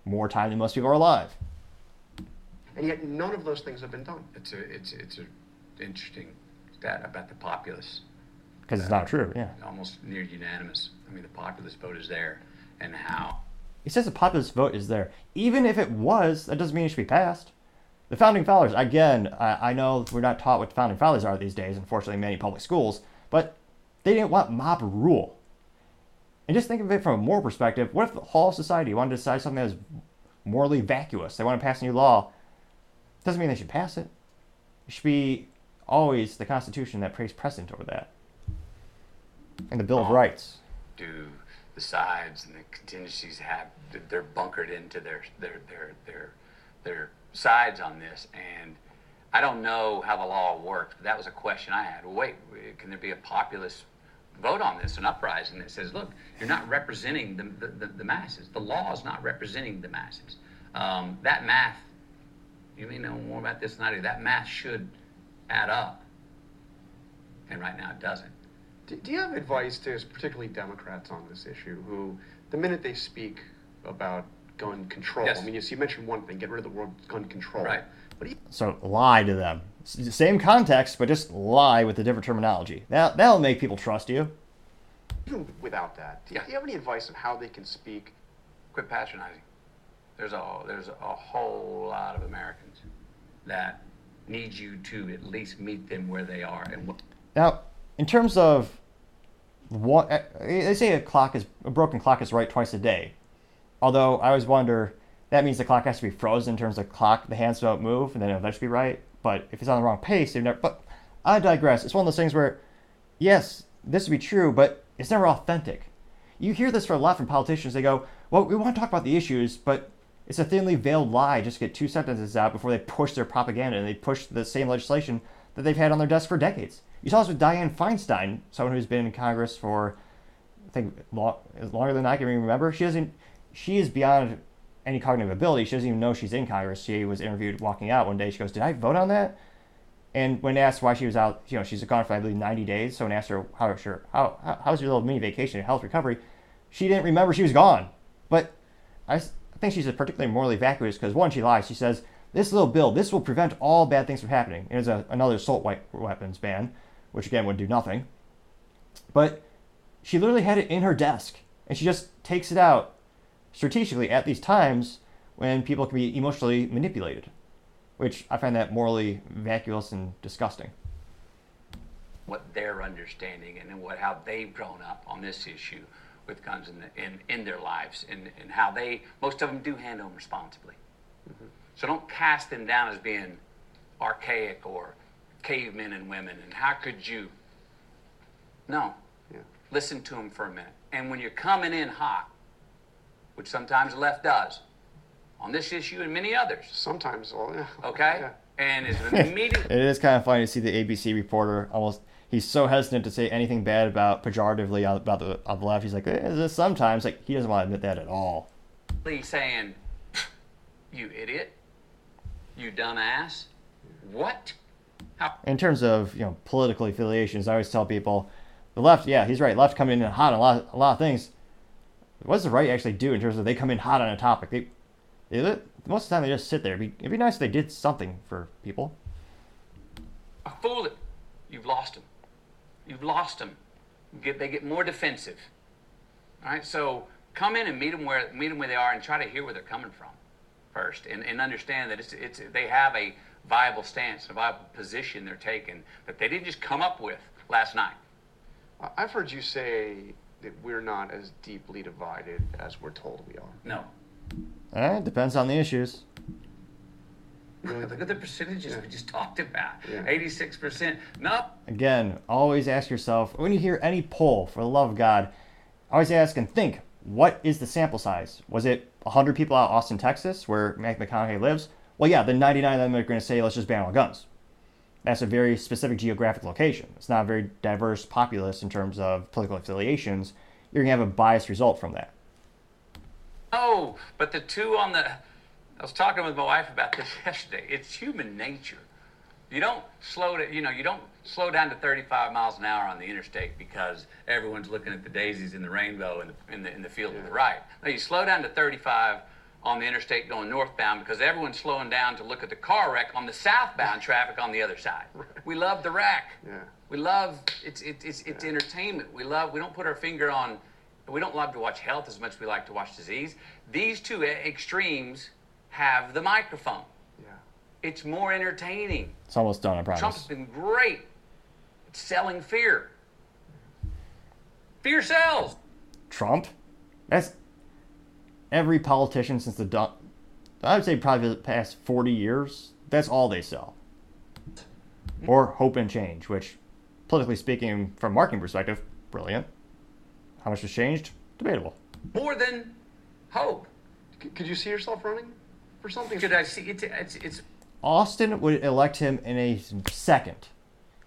more time than most people are alive. And yet, none of those things have been done. It's a, it's, it's a interesting stat about the populace. Because it's not true, yeah. Almost near unanimous. I mean, the populace vote is there, and how It says the populist vote is there. Even if it was, that doesn't mean it should be passed. The founding fathers, again, I, I know we're not taught what the founding fathers are these days, unfortunately, many public schools, but they didn't want mob rule. And just think of it from a moral perspective. What if the whole society wanted to decide something that is morally vacuous? They want to pass a new law. Doesn't mean they should pass it. It should be always the Constitution that takes precedent over that. And the Bill of Rights. do the sides and the contingencies have they're bunkered into their their their their their sides on this and I don't know how the law works, but that was a question I had. Well, wait, can there be a populist vote on this, an uprising that says, look, you're not representing the, the, the, the masses. The law is not representing the masses. Um, that math, you may know more about this than I do, that math should add up. And right now it doesn't. Do, do you have advice to particularly Democrats on this issue who, the minute they speak about gun control, Yes. I mean, you, you mentioned one thing, get rid of the word gun control. Right. But So lie to them. Same context, but just lie with a different terminology. That that'll make people trust you. even without that, do you, Yeah. do you have any advice on how they can speak? quit patronizing. There's a there's a whole lot of Americans that need you to at least meet them where they are and what Now, in terms of what uh, they say, a clock is a broken clock is right twice a day. Although I always wonder that means the clock has to be frozen in terms of clock, the hands don't move, and then it'll eventually be right. But if it's on the wrong pace, they've never. But I digress. It's one of those things where, yes, this would be true, but it's never authentic. You hear this from a lot from politicians. They go, "Well, we want to talk about the issues, but it's a thinly veiled lie just to get two sentences out before they push their propaganda and they push the same legislation that they've had on their desk for decades." You saw this with Dianne Feinstein, someone who's been in Congress for, I think, long, longer than I can remember. She doesn't. She is beyond any cognitive ability. She doesn't even know she's in Congress. She was interviewed walking out one day. She goes, "Did I vote on that?" And when asked why she was out, you know, she's gone for I believe 90 days. Someone asked her, "How sure? How, how how's your little mini vacation, in health recovery?" She didn't remember she was gone. But I, I think she's particularly morally vacuous because one, she lies. She says this little bill, this will prevent all bad things from happening. It is a, another assault weapons ban, which again would do nothing. But she literally had it in her desk, and she just takes it out strategically at these times when people can be emotionally manipulated, which I find that morally vacuous and disgusting. what their understanding and what how they've grown up on this issue with guns in, the, in, in their lives and, and how they most of them do handle them responsibly. Mm-hmm. So don't cast them down as being archaic or cavemen and women and how could you? No. Yeah. Listen to them for a minute. And when you're coming in hot, which sometimes the left does, on this issue and many others, Sometimes, well, yeah. okay? Yeah. And it's an immediate It is kind of funny to see the ABC reporter almost. He's so hesitant to say anything bad about pejoratively about the on the left. He's like, eh, sometimes like he doesn't want to admit that at all. saying, "You idiot, you dumbass, What? How? In terms of you know political affiliations, I always tell people, the left, yeah, he's right. Left coming in hot on a lot, a lot of things. What does the right actually do in terms of they come in hot on a topic? They, they most of the time they just sit there. It'd be, it'd be nice if they did something for people. I fool it. You've lost them. You've lost them. Get, they get more defensive. All right, so come in and meet them where meet them where they are, and try to hear where they're coming from first, and, and understand that it's, it's they have a viable stance, a viable position they're taking that they didn't just come up with last night. I- I've heard you say that we're not as deeply divided as we're told we are. No. Eh, depends on the issues. Look at the percentages we just talked about. Yeah. 86%. Nope. Again, always ask yourself when you hear any poll, for the love of God, always ask and think what is the sample size? Was it 100 people out of Austin, Texas, where Matthew McConaughey lives? Well, yeah, then 99 of them are going to say, let's just ban all guns. That's a very specific geographic location. It's not a very diverse populace in terms of political affiliations. You're going to have a biased result from that. Oh, but the two on the. I was talking with my wife about this yesterday. It's human nature. You don't slow it. You know, you don't slow down to 35 miles an hour on the interstate because everyone's looking at the daisies in the rainbow in the in the, in the field to the right. No, you slow down to 35 on the interstate going northbound because everyone's slowing down to look at the car wreck on the southbound traffic on the other side. We love the wreck. Yeah. We love it's it's it's, it's entertainment. We love we don't put our finger on we don't love to watch health as much as we like to watch disease. These two extremes have the microphone. Yeah. It's more entertaining. It's almost done, I promise. Trump's been great at selling fear. Fear sells. Trump? That's every politician since the dawn. I would say probably the past 40 years. That's all they sell. Or hope and change, which, politically speaking, from a marketing perspective, brilliant. How much has changed? Debatable. More than hope. C- could you see yourself running for something? Could I see it's it's, it's Austin would elect him in a second.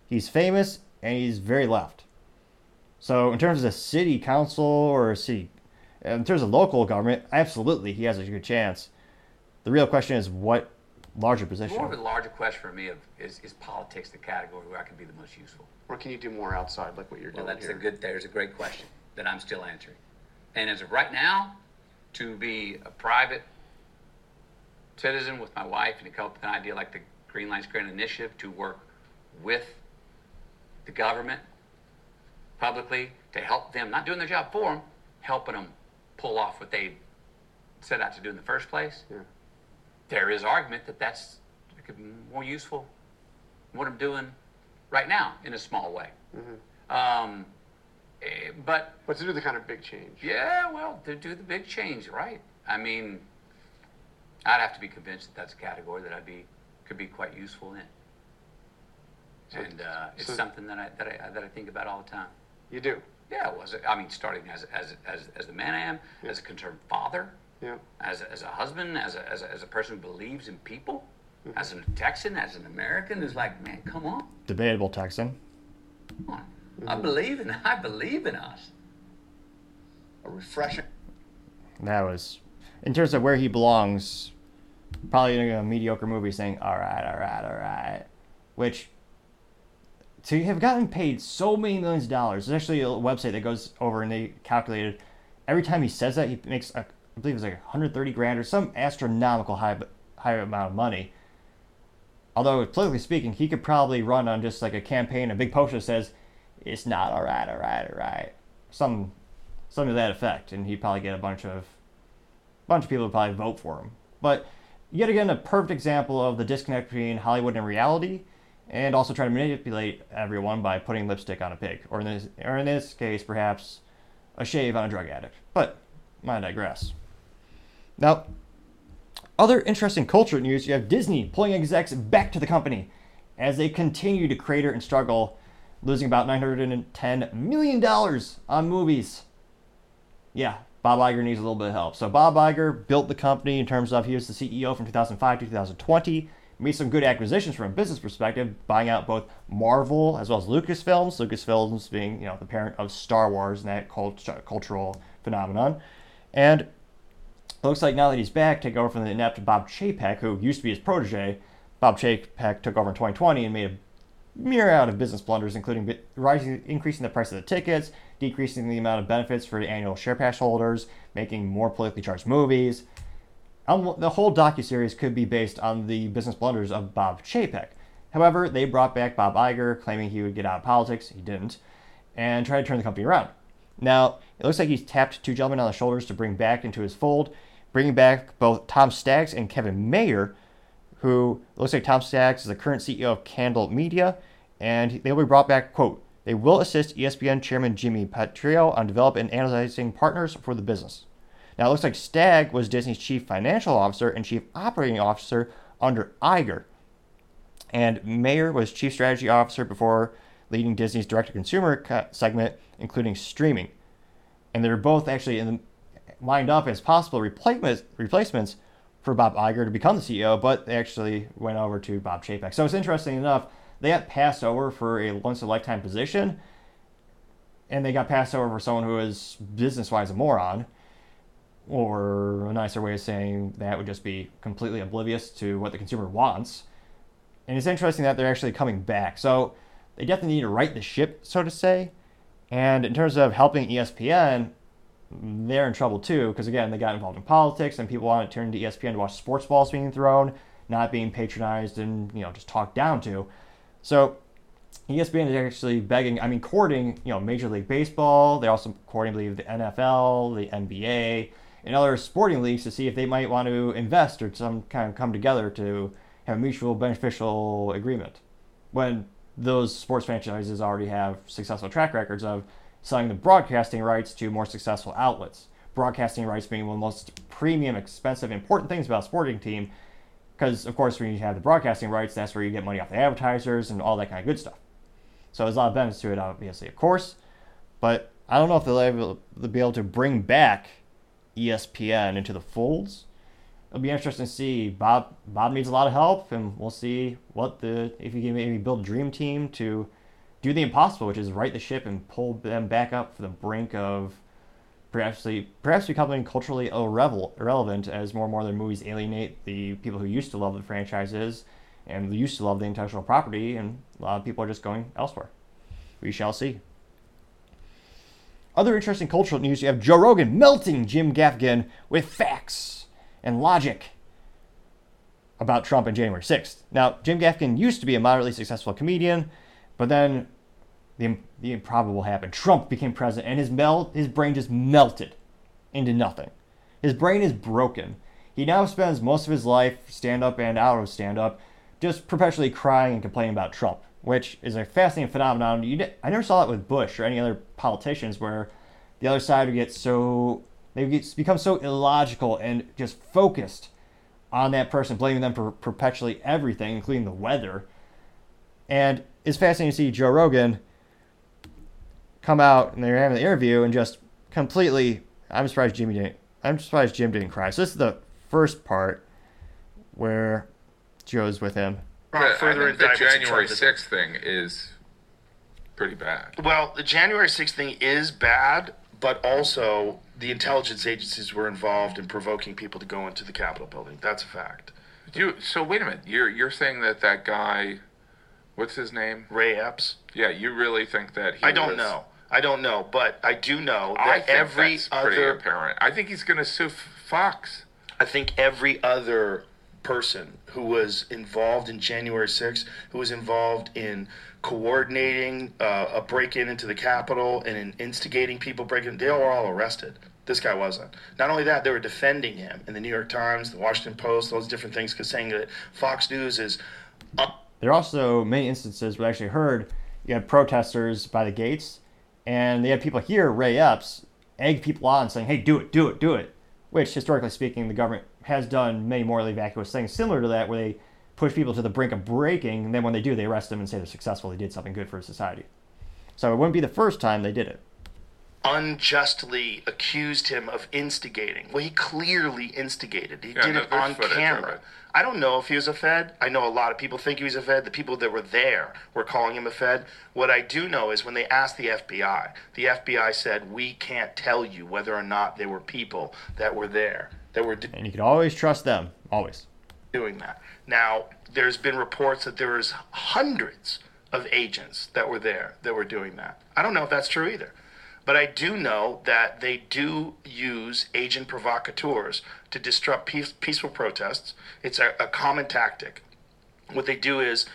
He's famous and he's very left. So, in terms of the city council or city, uh, in terms of local government, absolutely he has a good chance. The real question is what larger position. more of a larger question for me of is, is politics the category where I can be the most useful? Or can you do more outside like what you're Well, doing that's here? a good. There's a great question that I'm still answering. And as of right now, to be a private citizen with my wife and to come up with an idea like the Greenlights Grant Initiative to work with the government publicly to help them, not doing their job for them, helping them pull off what they set out to do in the first place. Yeah. There is argument that that's that could be more useful than what I'm doing right now in a small way. Um, eh, but But to do the kind of big change. yeah, well, to do the big change, right? I mean, I'd have to be convinced that that's a category that I'd be could be quite useful in, and uh, it's so- something that I that I that I think about all the time. You do. Yeah, was it? I mean, starting as as as as the man I am, as a concerned father, Yeah. as a, as a husband, as a, as a as a person who believes in people, as a Texan, as an American, who's like, man, come on, Debatable Texan. come on. I believe in I believe in us. A refreshing. That was, in terms of where he belongs, probably in a mediocre movie saying, all right, all right, all right. Which, to have gotten paid so many millions of dollars, there's actually a website that goes over and they calculated every time he says that, he makes, a, I believe it's like 130 grand or some astronomical high, high amount of money. Although, politically speaking, he could probably run on just like a campaign, a big poster that says, it's not all right, all right, all right. Some something to that effect, and he'd probably get a bunch of bunch of people would probably vote for him. But yet again, a perfect example of the disconnect between Hollywood and reality, and also trying to manipulate everyone by putting lipstick on a pig, or in this, or in this case, perhaps a shave on a drug addict. But I digress. Now, other interesting culture news: you have Disney pulling execs back to the company as they continue to crater and struggle, losing about 910 million dollars on movies yeah, Bob Iger needs a little bit of help. So Bob Iger built the company in terms of he was the CEO from 2005 to 2020. Made some good acquisitions from a business perspective, buying out both Marvel as well as Lucasfilms. Lucasfilms being you know the parent of Star Wars and that cult- cultural phenomenon. And looks like now that he's back, taking over from the inept Bob Chapek, who used to be his protege, Bob Chapek took over in 2020 and made a myriad of business blunders, including rising, increasing the price of the tickets, decreasing the amount of benefits for the annual share pass holders, making more politically charged movies. Um, the whole docuseries could be based on the business blunders of Bob Chapek. However, they brought back Bob Iger, claiming he would get out of politics. He didn't, and tried to turn the company around. Now, it looks like he's tapped two gentlemen on the shoulders to bring back into his fold, bringing back both Tom Staggs and Kevin Mayer, who looks like Tom Staggs is the current CEO of Candle Media, and they will be brought back, quote, they will assist ESPN chairman Jimmy Pitaro on developing and analyzing partners for the business. Now, it looks like Stagg was Disney's chief financial officer and chief operating officer under Iger. And Mayer was chief strategy officer before leading Disney's direct to consumer segment, including streaming. And they're both actually in lined up as possible replacements, replacements for Bob Iger to become the CEO, but they actually went over to Bob Chapek. So it's interesting enough, they got passed over for a once in a lifetime position, and they got passed over for someone who is business wise a moron or a nicer way of saying that would just be completely oblivious to what the consumer wants. And it's interesting that they're actually coming back. So they definitely need to right the ship, so to say. And in terms of helping ESPN, they're in trouble too, because again, they got involved in politics and people want to turn to ESPN to watch sports balls being thrown, not being patronized and, you know, just talked down to. So ESPN is actually begging, I mean, courting, you know, Major League Baseball. They're also courting, I believe, the NFL, the NBA, and other sporting leagues to see if they might want to invest or some kind of come together to have a mutual beneficial agreement. When those sports franchises already have successful track records of selling the broadcasting rights to more successful outlets. Broadcasting rights being one of the most premium, expensive, important things about a sporting team, because of course when you have the broadcasting rights, that's where you get money off the advertisers and all that kind of good stuff. So there's a lot of benefits to it, obviously, of course. But I don't know if they'll be able to bring back ESPN into the folds. It'll be interesting to see. Bob Bob needs a lot of help, and we'll see what the if you can maybe build a dream team to do the impossible, which is right the ship and pull them back up for the brink of perhaps perhaps becoming culturally irrelevant as more and more of their movies alienate the people who used to love the franchises and used to love the intellectual property, and a lot of people are just going elsewhere. We shall see. Other interesting cultural news you have Joe Rogan melting Jim Gaffigan with facts and logic about Trump and January 6th. Now, Jim Gaffigan used to be a moderately successful comedian, but then the, the improbable happened. Trump became president, and his, melt, his brain just melted into nothing. His brain is broken. He now spends most of his life, stand up and out of stand up, just perpetually crying and complaining about Trump which is a fascinating phenomenon. You, I never saw it with Bush or any other politicians where the other side would get so they get, become so illogical and just focused on that person, blaming them for perpetually everything, including the weather. And it's fascinating to see Joe Rogan come out and they're having the interview and just completely. I'm surprised Jimmy didn't. I'm surprised Jim didn't cry. So this is the first part where Joe's with him I think the January 6th thing is pretty bad. Well, the January 6th thing is bad, but also the intelligence agencies were involved in provoking people to go into the Capitol building. That's a fact. You so wait a minute. You're you're saying that that guy, what's his name? Ray Epps. Yeah, you really think that he? I don't was, know. I don't know, but I do know that I think every that's other. pretty apparent. I think he's going to sue Fox. I think every other person who was involved in January 6th, who was involved in coordinating uh, a break in into the Capitol and in instigating people breaking, they were all arrested. This guy wasn't. Not only that, they were defending him in the New York Times, the Washington Post, all those different things, because saying that Fox News is. Up- there are also many instances where I actually heard you had protesters by the gates, and they had people here, Ray Epps, egg people on, saying, "Hey, do it, do it, do it," which historically speaking, the government has done many morally vacuous things similar to that, where they push people to the brink of breaking, and then when they do, they arrest them and say they're successful, they did something good for society. So it wouldn't be the first time they did it unjustly accused him of instigating. Well, he clearly instigated. He yeah, did no, it on camera. I don't know if he was a Fed. I know a lot of people think he was a Fed. The people that were there were calling him a Fed. What I do know is when they asked the FBI, the FBI said, We can't tell you whether or not there were people that were there. That were. and you can always trust them. Always. doing that. Now, there's been reports that there was hundreds of agents that were there that were doing that. I don't know if that's true either. But I do know that they do use agent provocateurs to disrupt peace, peaceful protests. It's a, a common tactic. What they do is,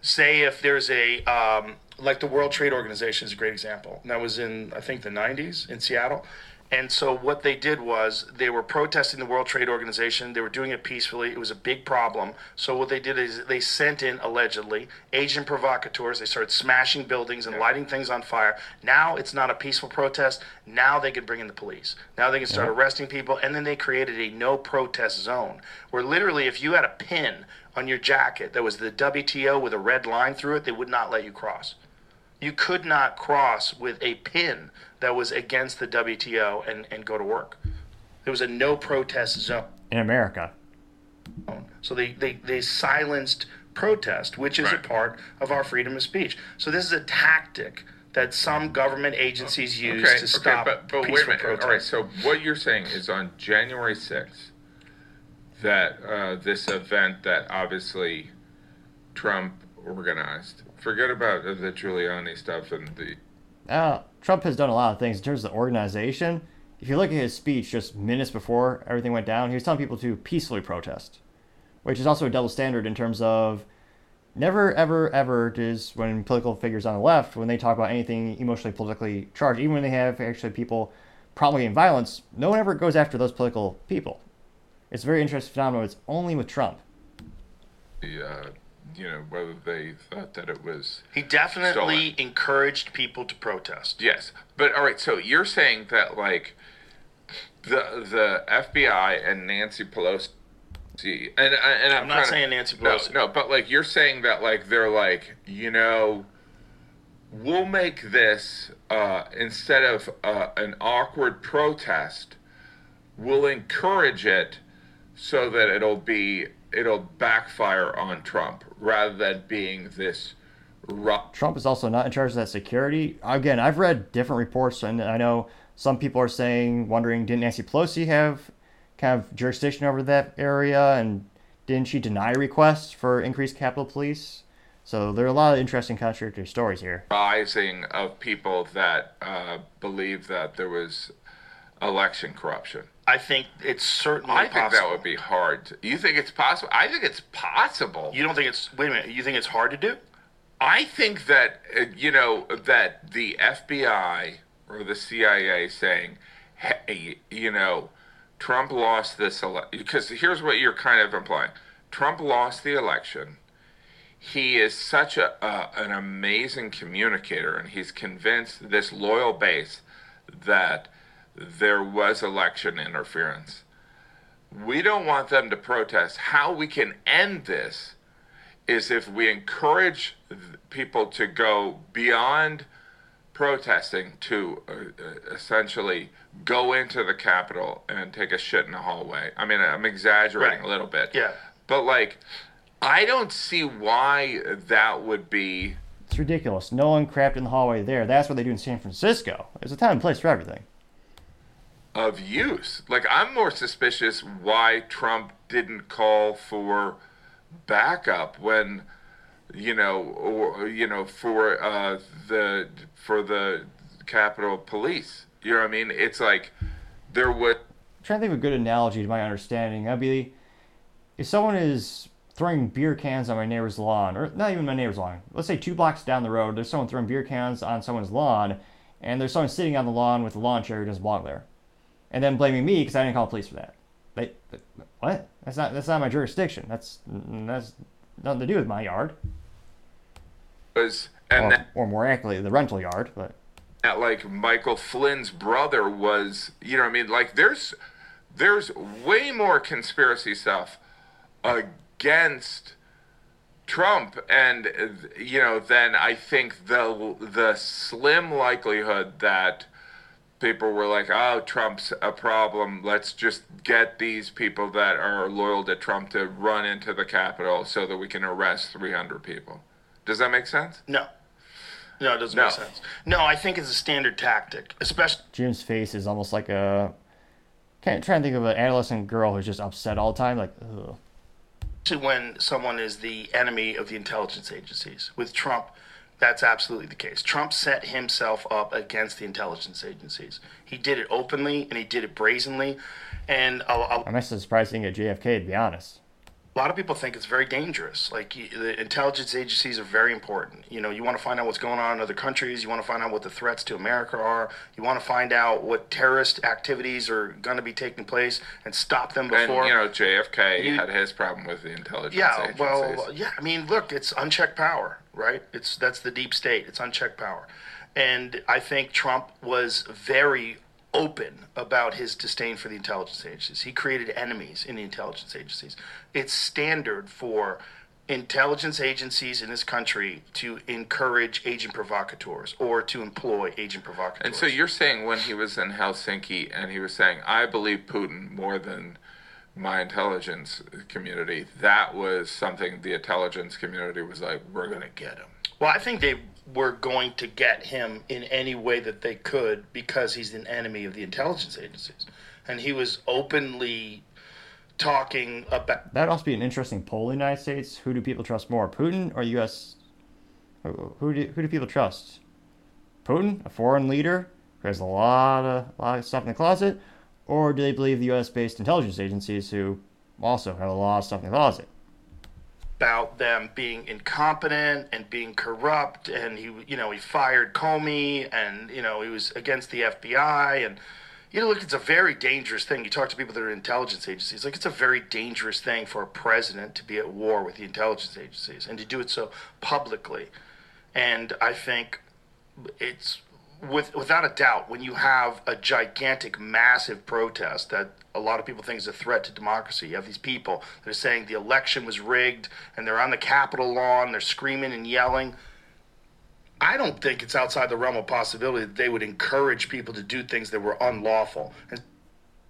say, if there's a, um, like the World Trade Organization is a great example. And that was in, I think, the 90s in Seattle. And so what they did was they were protesting the World Trade Organization. They were doing it peacefully. It was a big problem. So what they did is they sent in allegedly agent provocateurs. They started smashing buildings and lighting things on fire. Now it's not a peaceful protest. Now they can bring in the police. Now they can start arresting people. And then they created a no protest zone where literally if you had a pin on your jacket that was the WTO with a red line through it, they would not let you cross. You could not cross with a pin that was against the WTO and, and go to work. There was a no protest zone. In America. So they, they, they silenced protest, which is Right. a part of our freedom of speech. So this is a tactic that some government agencies use Okay, to okay, stop but, but wait a minute. protest. All right, so what you're saying is on January 6th, that uh, this event that obviously Trump organized, forget about the Giuliani stuff and the Uh, Trump has done a lot of things in terms of the organization. If you look at his speech just minutes before everything went down, he was telling people to peacefully protest, which is also a double standard in terms of never, ever, ever does when political figures on the left, when they talk about anything emotionally, politically charged, even when they have actually people promulgating violence, no one ever goes after those political people. It's a very interesting phenomenon. It's only with Trump. the uh, you know whether they thought that it was He definitely Stolen. encouraged people to protest. yes but all right so you're saying that like the the FBI and Nancy Pelosi and and I'm, I'm not saying Nancy no, Pelosi. no but like you're saying that like they're like you know we'll make this uh, instead of uh, an awkward protest we'll encourage it so that it'll be it'll backfire on Trump rather than being this rough. Trump is also not in charge of that security. Again, I've read different reports, and I know some people are saying, wondering, didn't Nancy Pelosi have kind of jurisdiction over that area, and didn't she deny requests for increased Capitol Police? So there are a lot of interesting contradictory stories here. rising of people that uh, believe that there was election corruption. I think it's certainly I think that would be hard. to- You think it's possible? I think it's possible. You don't think it's wait a minute? You think it's hard to do? I think that uh, you know that the FBI or the CIA saying, "Hey, you know, Trump lost this election." Because here's what you're kind of implying: Trump lost the election. He is such a, a an amazing communicator, and he's convinced this loyal base that there was election interference. We don't want them to protest. How we can end this is if we encourage people to go beyond protesting to uh, uh, essentially go into the Capitol and take a shit in the hallway. I mean, I'm exaggerating Right. a little bit. Yeah. But, like, I don't see why that would be. It's ridiculous. No one crapped in the hallway there. That's what they do in San Francisco. There's a time and place for everything. Of use. Like I'm more suspicious why Trump didn't call for backup when you know or you know for uh the for the Capitol Police. You know what I mean? It's like there would I'm trying to think of a good analogy to my understanding. That'd be if someone is throwing beer cans on my neighbor's lawn, or not even my neighbor's lawn. Let's say two blocks down the road, there's someone throwing beer cans on someone's lawn, and there's someone sitting on the lawn with a lawn chair who doesn't belong there, and then blaming me because I didn't call the police for that. They, what? That's not that's not my jurisdiction. That's that's nothing to do with my yard, was and or, that, or more accurately, the rental yard. But that like Michael Flynn's brother was, you know what I mean? Like there's there's way more conspiracy stuff against Trump and you know then I think the the slim likelihood that people were like, "Oh, Trump's a problem. Let's just get these people that are loyal to Trump to run into the Capitol so that we can arrest 300 people." Does that make sense? No. No, it doesn't No. make sense. No, I think it's a standard tactic, especially Jim's face is almost like a. Can't try and think of an adolescent girl who's just upset all the time. Like, ugh. when someone is the enemy of the intelligence agencies. With Trump, that's absolutely the case. Trump set himself up against the intelligence agencies. He did it openly and he did it brazenly. And I'm actually surprised he didn't JFK, to be honest. A lot of people think it's very dangerous. Like the intelligence agencies are very important. You know, you want to find out what's going on in other countries. You want to find out what the threats to America are. You want to find out what terrorist activities are going to be taking place and stop them And before. you know, JFK You- had his problem with the intelligence Yeah, agencies. well, yeah. I mean, look, it's unchecked power, right? It's that's the deep state. It's unchecked power, and I think Trump was very open about his disdain for the intelligence agencies. He created enemies in the intelligence agencies. It's standard for intelligence agencies in this country to encourage agent provocateurs or to employ agent provocateurs. And so you're saying when he was in Helsinki and he was saying, I believe Putin more than my intelligence community, that was something the intelligence community was like, we're going to get him. Well, I think they were going to get him in any way that they could because he's an enemy of the intelligence agencies. And he was openly talking about That'd also be an interesting poll in the United States. Who do people trust more, Putin or U.S.? Who do, who do people trust? Putin, a foreign leader who has a lot of, lot of stuff in the closet, or do they believe the U.S.-based intelligence agencies who also have a lot of stuff in the closet? About them being incompetent and being corrupt and he you know he fired Comey and you know he was against the FBI and you know look it's a very dangerous thing. You talk to people that are intelligence agencies like it's a very dangerous thing for a president to be at war with the intelligence agencies and to do it so publicly. And I think it's with without a doubt when you have a gigantic massive protest that a lot of people think is a threat to democracy you have these people that are saying the election was rigged and they're on the capitol lawn they're screaming and yelling. I don't think it's outside the realm of possibility that they would encourage people to do things that were unlawful.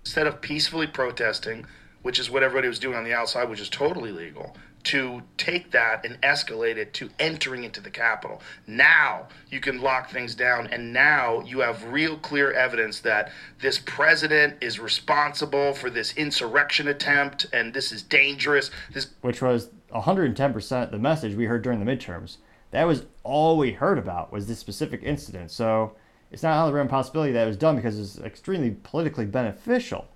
Instead of peacefully protesting which is what everybody was doing on the outside which is totally legal to take that and escalate it to entering into the Capitol. Now you can lock things down, and now you have real clear evidence that this president is responsible for this insurrection attempt, and this is dangerous. This Which was 110% the message we heard during the midterms. That was all we heard about was this specific incident. So it's not out of the realm possibility that it was done because it's extremely politically beneficial.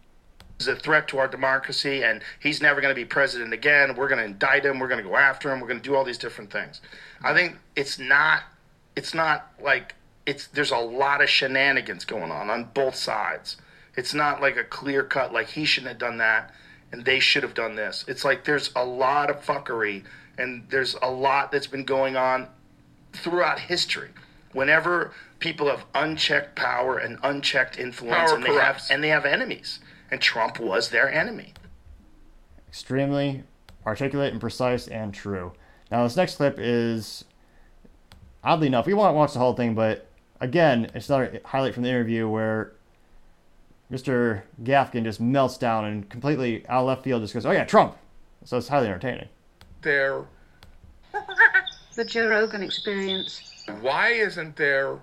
Is a threat to our democracy, and he's never going to be president again. We're going to indict him. We're going to go after him. We're going to do all these different things. I think it's not. It's not like it's. There's a lot of shenanigans going on on both sides. It's not like a clear cut like he shouldn't have done that and they should have done this. It's like there's a lot of fuckery and there's a lot that's been going on throughout history. Whenever people have unchecked power and unchecked influence, Power and they have and they have enemies, and Trump was their enemy. extremely articulate and precise and true. Now, this next clip is oddly enough, we won't watch the whole thing, but again, it's another highlight from the interview where Mr. Gafkin just melts down and completely out of left field just goes, "Oh yeah, Trump." So it's highly entertaining. There, The Joe Rogan experience. why isn't there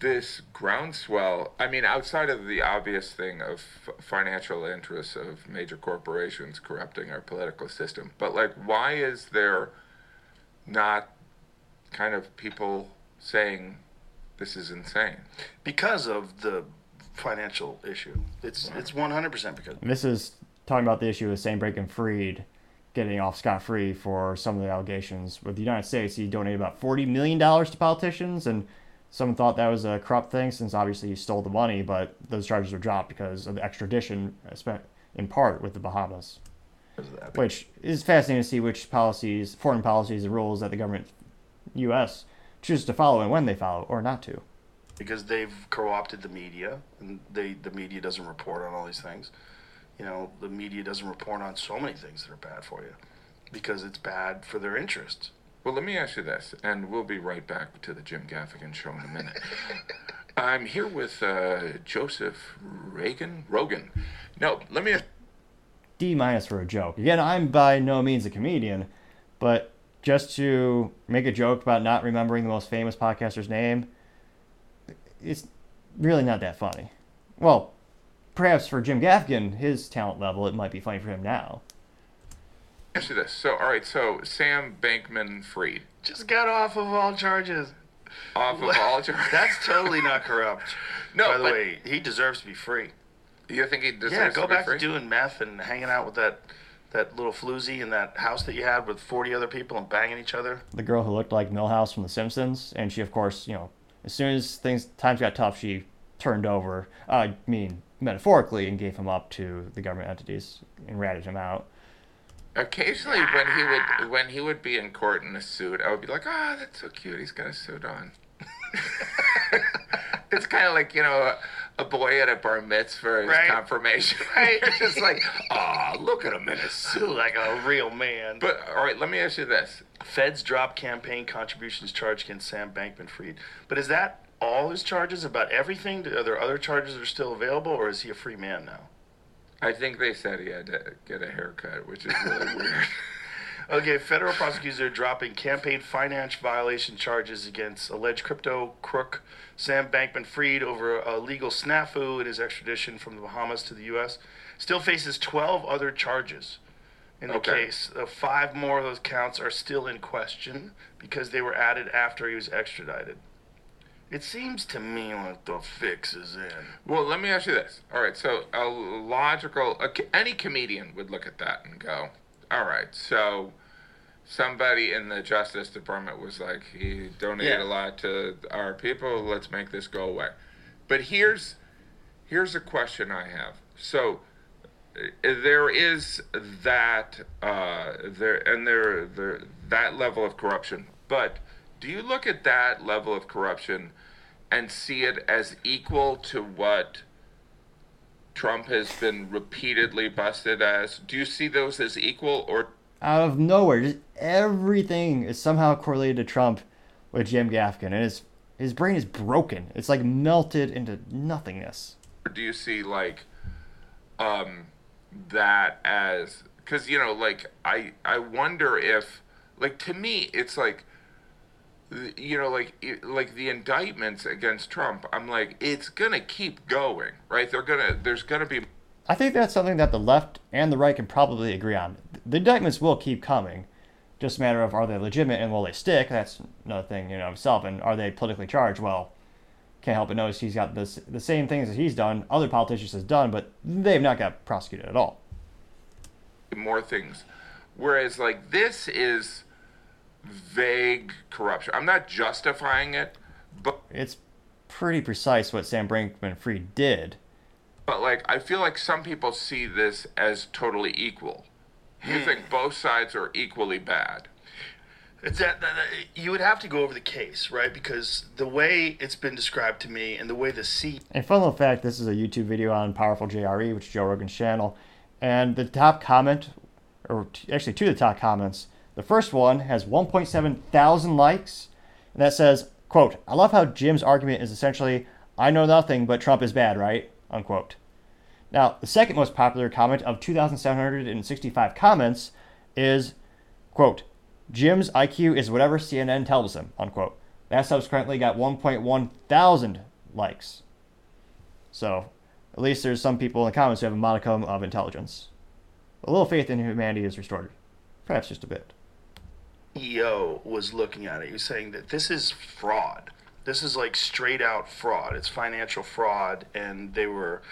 this groundswell? I mean, outside of the obvious thing of f- financial interests of major corporations corrupting our political system, but like, why is there not kind of people saying this is insane? because of the financial issue. It's it's 100% because And this is talking about the issue of Sam Bankman-Fried getting off scot free for some of the allegations. With the United States, he donated about $40 million to politicians, and some thought that was a corrupt thing since obviously he stole the money, but those charges were dropped because of the extradition, espe- in part with the Bahamas. Which is fascinating to see which policies, foreign policies, and rules that the government, U.S., chooses to follow and when they follow or not to. because they've co-opted the media and they the media doesn't report on all these things. You know, the media doesn't report on so many things that are bad for you because it's bad for their interests. Well, let me ask you this, and we'll be right back to the Jim Gaffigan show in a minute. I'm here with uh, Joseph Reagan Rogan. No, let me. D minus for a joke. Again, I'm by no means a comedian, but just to make a joke about not remembering the most famous podcaster's name, it's really not that funny. Well, perhaps for Jim Gaffigan, his talent level, it might be funny for him now. Answer this. So, all right. So, Sam Bankman-Fried, Just got off of all charges. off of all charges. That's totally not corrupt. No, By the way, he deserves to be free. You think he deserves Yeah, to go be back free? to doing meth and hanging out with that that little floozy in that house that you had with 40 other people and banging each other. The girl who looked like Milhouse from The Simpsons, and she, of course, you know, as soon as things times got tough, she turned over. uh, I mean, metaphorically, and gave him up to the government entities and ratted him out. Occasionally, when he would when he would be in court in a suit, I would be like, "Ah, that's so cute. He's got a suit on." it's kind of like you know a, a boy at a bar mitzvah for his Right. confirmation, right? It's just like, "Ah, look at him in his suit." Like a real man. But all right, let me ask you this: Feds drop campaign contributions charge against Sam Bankman-Fried. But is that all his charges about everything? Are there other charges that are still available, or is he a free man now? I think they said he had to get a haircut, which is really weird. Okay, federal prosecutors are dropping campaign finance violation charges against alleged crypto crook Sam Bankman Fried over a legal snafu in his extradition from the Bahamas to the U.S. Still faces 12 other charges in the Okay. case. Uh, five more of those counts are still in question because they were added after he was extradited. It seems to me like the fix is in. Well, let me ask you this. All right, so a logical, a, any comedian would look at that and go, all right, so somebody in the Justice Department was like, he donated Yeah. a lot to our people, let's make this go away. But here's, here's a question I have. So uh, there is that, uh, there, and there, there, that level of corruption, but do you look at that level of corruption and see it as equal to what Trump has been repeatedly busted as? Do you see those as equal or Out of nowhere, just everything is somehow correlated to Trump with Jim Gaffigan, and his his brain is broken. It's like melted into nothingness. do you see like um that as cuz you know like I I wonder if like to me it's like you know like like the indictments against Trump I'm like it's going to keep going right they're going to there's going to be I think that's something that the left and the right can probably agree on. The indictments will keep coming. Just a matter of are they legitimate and will they stick? That's another thing, you know, himself. And are they politically charged? Well, can't help but notice he's got this, the same things that he's done, other politicians has done, but they've not got prosecuted at all. more things. Whereas, like, this is vague corruption. I'm not justifying it, but, It's pretty precise what Sam Bankman Fried did. but like, I feel like some people see this as totally equal. You Hmm. think both sides are equally bad. It's that, that, that- you would have to go over the case, right? Because the way it's been described to me and the way the seat. And fun little fact, this is a YouTube video on Powerful JRE, which is Joe Rogan's channel. And the top comment, or t- actually two of the top comments, the first one has 1.7 thousand likes. And that says, quote, I love how Jim's argument is essentially, I know nothing, but Trump is bad, right? Unquote. Now, the second most popular comment of 2,765 comments is, quote, Jim's IQ is whatever CNN tells him, unquote. That subsequently got 1.1 thousand likes. So, at least there's some people in the comments who have a modicum of intelligence. A little faith in humanity is restored. Perhaps just a bit. CEO was looking at it. He was saying that this is fraud. This is like straight out fraud. It's financial fraud, and they were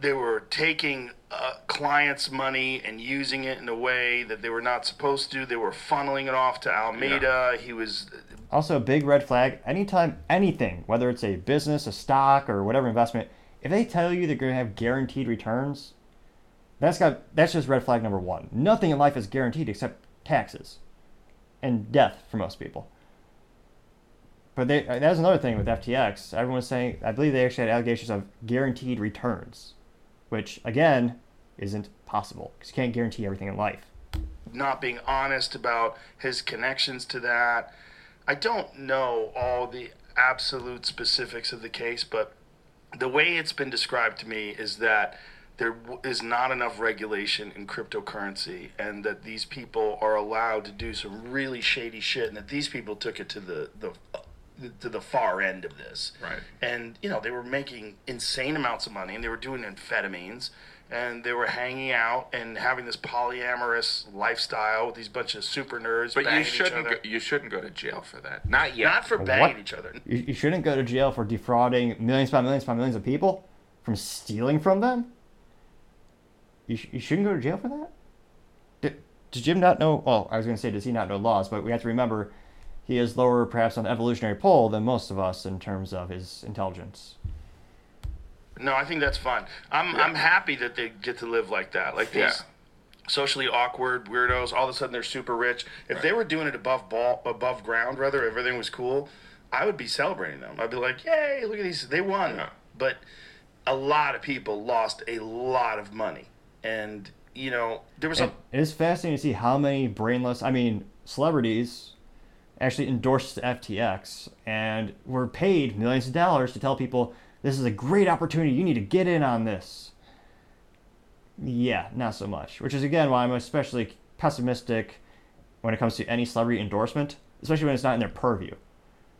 they were taking uh, clients' money and using it in a way that they were not supposed to. They were funneling it off to Alameda. He was Also, a big red flag anytime anything, whether it's a business, a stock, or whatever investment, if they tell you they're going to have guaranteed returns, that's got that's just red flag number one. Nothing in life is guaranteed except taxes and death for most people. But they, uh, that was another thing with FTX. Everyone was saying, I believe they actually had allegations of guaranteed returns, which again isn't possible because you can't guarantee everything in life. not being honest about his connections to that. I don't know all the absolute specifics of the case, but the way it's been described to me is that there w- is not enough regulation in cryptocurrency and that these people are allowed to do some really shady shit and that these people took it to the the uh, to the far end of this Right. and you know they were making insane amounts of money and they were doing amphetamines and they were hanging out and having this polyamorous lifestyle with these bunch of super nerds. But you shouldn't other. go, you shouldn't go to jail for that. Not yet. Not for banging each other. You, you shouldn't go to jail for defrauding millions upon millions upon millions of people from stealing from them. You, sh- you shouldn't go to jail for that. Did, does Jim not know? Well, I was going to say, does he not know laws? But we have to remember, he is lower, perhaps, on the evolutionary pole than most of us in terms of his intelligence. No, I think that's fun. I'm I'm happy that they get to live like that. Like these Yeah. socially awkward weirdos, all of a sudden they're super rich. If they were doing it above ball above ground, rather, everything was cool, I would be celebrating them. I'd be like, Yay, look at these they won. Yeah. But a lot of people lost a lot of money. And you know, there was a it is fascinating to see how many brainless, I mean, celebrities actually endorsed FTX and were paid millions of dollars to tell people this is a great opportunity. You need to get in on this. Yeah, not so much. Which is again why I'm especially pessimistic when it comes to any celebrity endorsement, especially when it's not in their purview.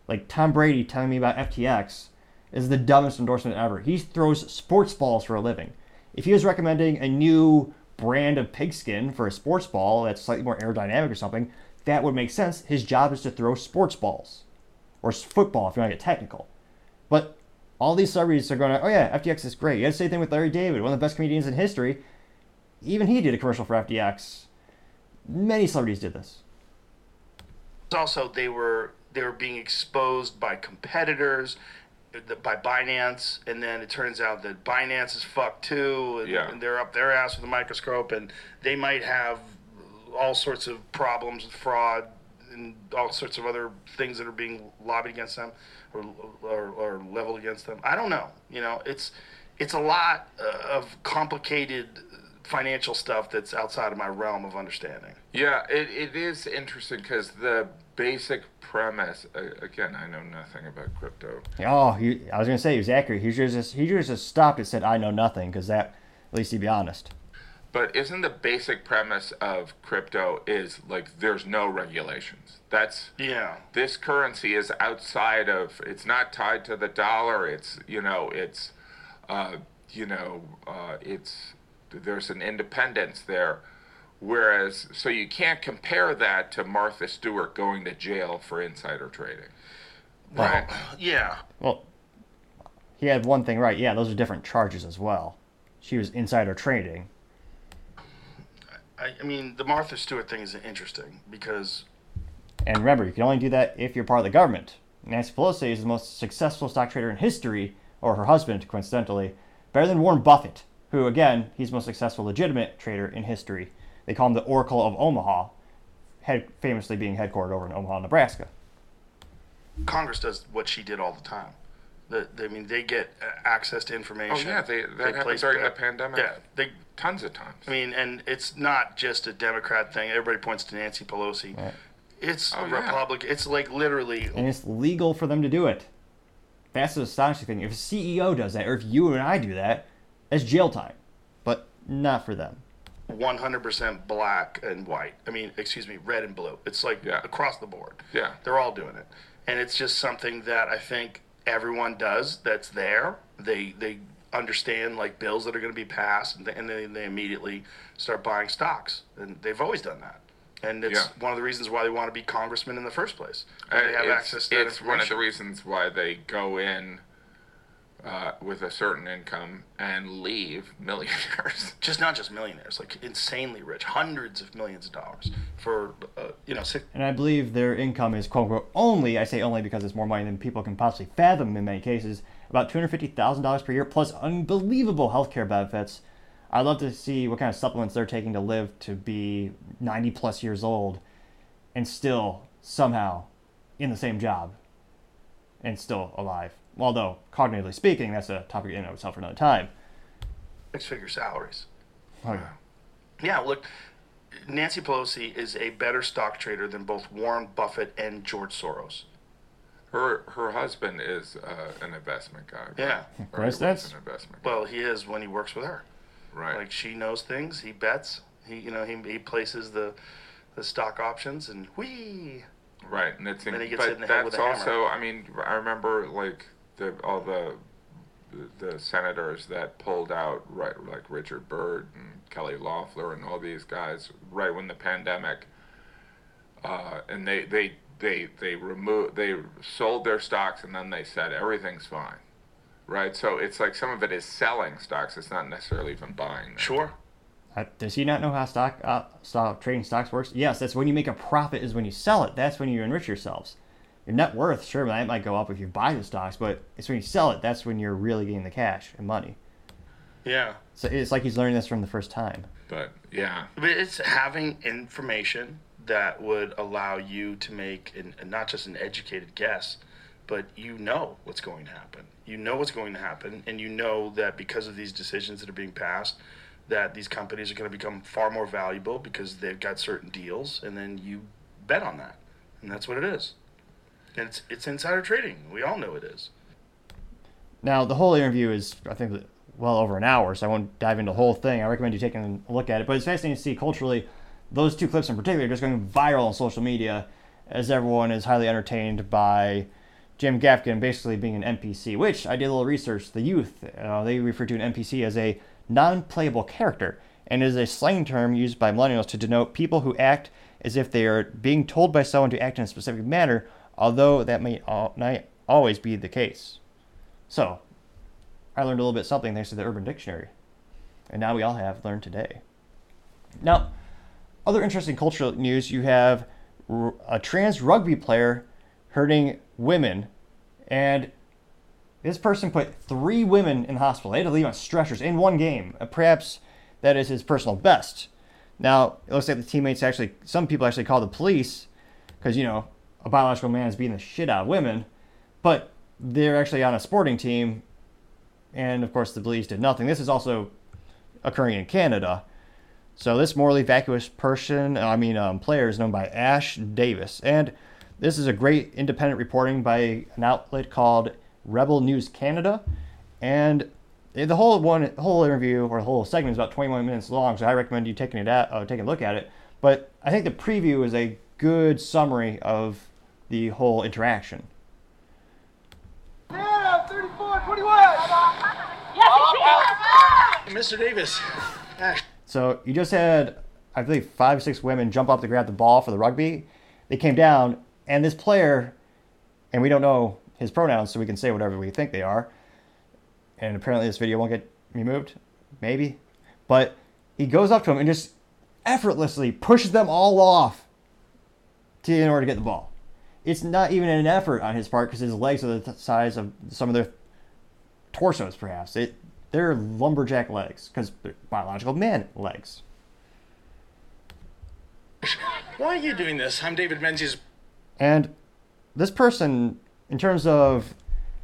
Like Tom Brady telling me about FTX is the dumbest endorsement ever. He throws sports balls for a living. If he was recommending a new brand of pigskin for a sports ball that's slightly more aerodynamic or something, that would make sense. His job is to throw sports balls or football if you want to get technical. But all these celebrities are going, oh yeah, FTX is great. You had the same thing with Larry David, one of the best comedians in history. Even he did a commercial for FTX. Many celebrities did this. also they were they were being exposed by competitors by Binance and then it turns out that Binance is fucked too and, Yeah. and they're up their ass with a microscope and they might have all sorts of problems with fraud and all sorts of other things that are being lobbied against them or, or, or leveled against them. I don't know you know? It's it's a lot uh, of complicated financial stuff that's outside of my realm of understanding. Yeah, it, it is interesting because the basic premise, uh, again, I know nothing about crypto. Oh, he, I was gonna say he was accurate. He should just he should just stopped and said, "I know nothing," because that at least he'd be honest. But isn't the basic premise of crypto is like there's no regulations? That's yeah this currency is outside of it's not tied to the dollar it's you know it's uh, you know uh, it's there's an independence there whereas so you can't compare that to Martha Stewart going to jail for insider trading right yeah Well, he had one thing right. Yeah, those are different charges as well. She was insider trading. I, I mean, the Martha Stewart thing is interesting because And remember, you can only do that if you're part of the government. Nancy Pelosi is the most successful stock trader in history, or her husband, coincidentally, better than Warren Buffett, who, again, he's the most successful legitimate trader in history. They call him the Oracle of Omaha, head, famously being headquartered over in Omaha, Nebraska. Congress does what she did all the time. The, I mean, they get uh, access to information. Oh, yeah, they- that happened place during the pandemic. Yeah, they. tons of times I mean, and it's not just a Democrat thing. Everybody points to Nancy Pelosi. It's Oh, a yeah. Republic. It's like literally. And it's legal for them to do it. That's the astonishing thing. If a CEO does that, or if you and I do that, that's jail time. But not for them. 100% black and white. I mean, excuse me, red and blue. It's like Yeah. across the board. Yeah. They're all doing it. And it's just something that I think everyone does that's there. They they understand like bills that are going to be passed and, they, and they, they immediately start buying stocks. And they've always done that. And it's Yeah. one of the reasons why they want to be congressmen in the first place. Uh, They have access to that it's one of the reasons why they go in uh, with a certain income and leave millionaires. Just not just millionaires, like insanely rich, hundreds of millions of dollars for, uh, you know, six, And I believe their income is quote unquote only, I say only because it's more money than people can possibly fathom in many cases, about $250,000 per year plus unbelievable healthcare benefits. I'd love to see what kind of supplements they're taking to live to be 90 plus years old and still somehow in the same job and still alive. Although, cognitively speaking, that's a topic in and of itself for another time. six figure salaries. Oh, yeah. Yeah, look, Nancy Pelosi is a better stock trader than both Warren Buffett and George Soros. Her her husband is uh, an investment guy. right? Yeah. Or he was An investment guy. Well, he is when he works with her. right. Like she knows things, he bets. He, you know, he, he places the the stock options and whee. Right, and it's Then he gets hit in but the head with that's a hammer. also. I mean, I remember like the all the the, the senators that pulled out, right, like Richard Burr and Kelly Loeffler and all these guys, right when the pandemic, uh, and they they they they removed they sold their stocks and then they said everything's fine, right? So it's like some of it is selling stocks. It's not necessarily even buying. Them. Sure. Uh, does he not know how stock uh, stock trading stocks works? Yes, that's when you make a profit. Is when you sell it. That's when you enrich yourselves. Your net worth, sure, that might go up if you buy the stocks, but it's when you sell it. That's when you're really getting the cash and money. Yeah. So it's like he's learning this from the first time. But yeah, But it's having information that would allow you to make an, not just an educated guess, but you know what's going to happen. You know what's going to happen, and you know that because of these decisions that are being passed, that these companies are going to become far more valuable because they've got certain deals, and then you bet on that, and that's what it is. It's it's insider trading. We all know it is. Now, the whole interview is, I think, well over an hour, so I won't dive into the whole thing. I recommend you taking a look at it. But it's fascinating to see culturally, those two clips in particular are just going viral on social media as everyone is highly entertained by Jim Gaffigan basically being an NPC, which I did a little research. The youth, uh, they refer to an NPC as a non playable character and is a slang term used by millennials to denote people who act as if they are being told by someone to act in a specific manner although that may not always be the case. So, I learned a little bit something thanks to the Urban Dictionary. And now we all have learned today. Now, other interesting cultural news you have a trans rugby player hurting women, and this person put three women in the hospital. They had to leave on stretchers in one game. Uh, perhaps that is his personal best. Now, it looks like the teammates actually, some people actually called the police because, you know, a biological man is beating the shit out of women, but they're actually on a sporting team, and of course the police did nothing. This is also occurring in Canada. So this morally vacuous person, I mean um, player, is known by Ash Davis, and this is a great independent reporting by an outlet called Rebel News Canada, and the whole one whole interview or the whole segment is about 21 minutes long, so I recommend you taking it at, uh, taking a look at it. But I think the preview is a good summary of the whole interaction. Yeah, 34, 21. Mr. Davis. So you just had, I believe, five or six women jump up to grab the ball for the rugby. They came down, and this player, and we don't know his pronouns, so we can say whatever we think they are. And apparently, this video won't get removed. Maybe. But he goes up to him and just effortlessly pushes them all off to, in order to get the ball it's not even an effort on his part because his legs are the size of some of their torsos, perhaps. It they're lumberjack legs because they're biological man legs. Why are you doing this? I'm David Menzies. And this person, in terms of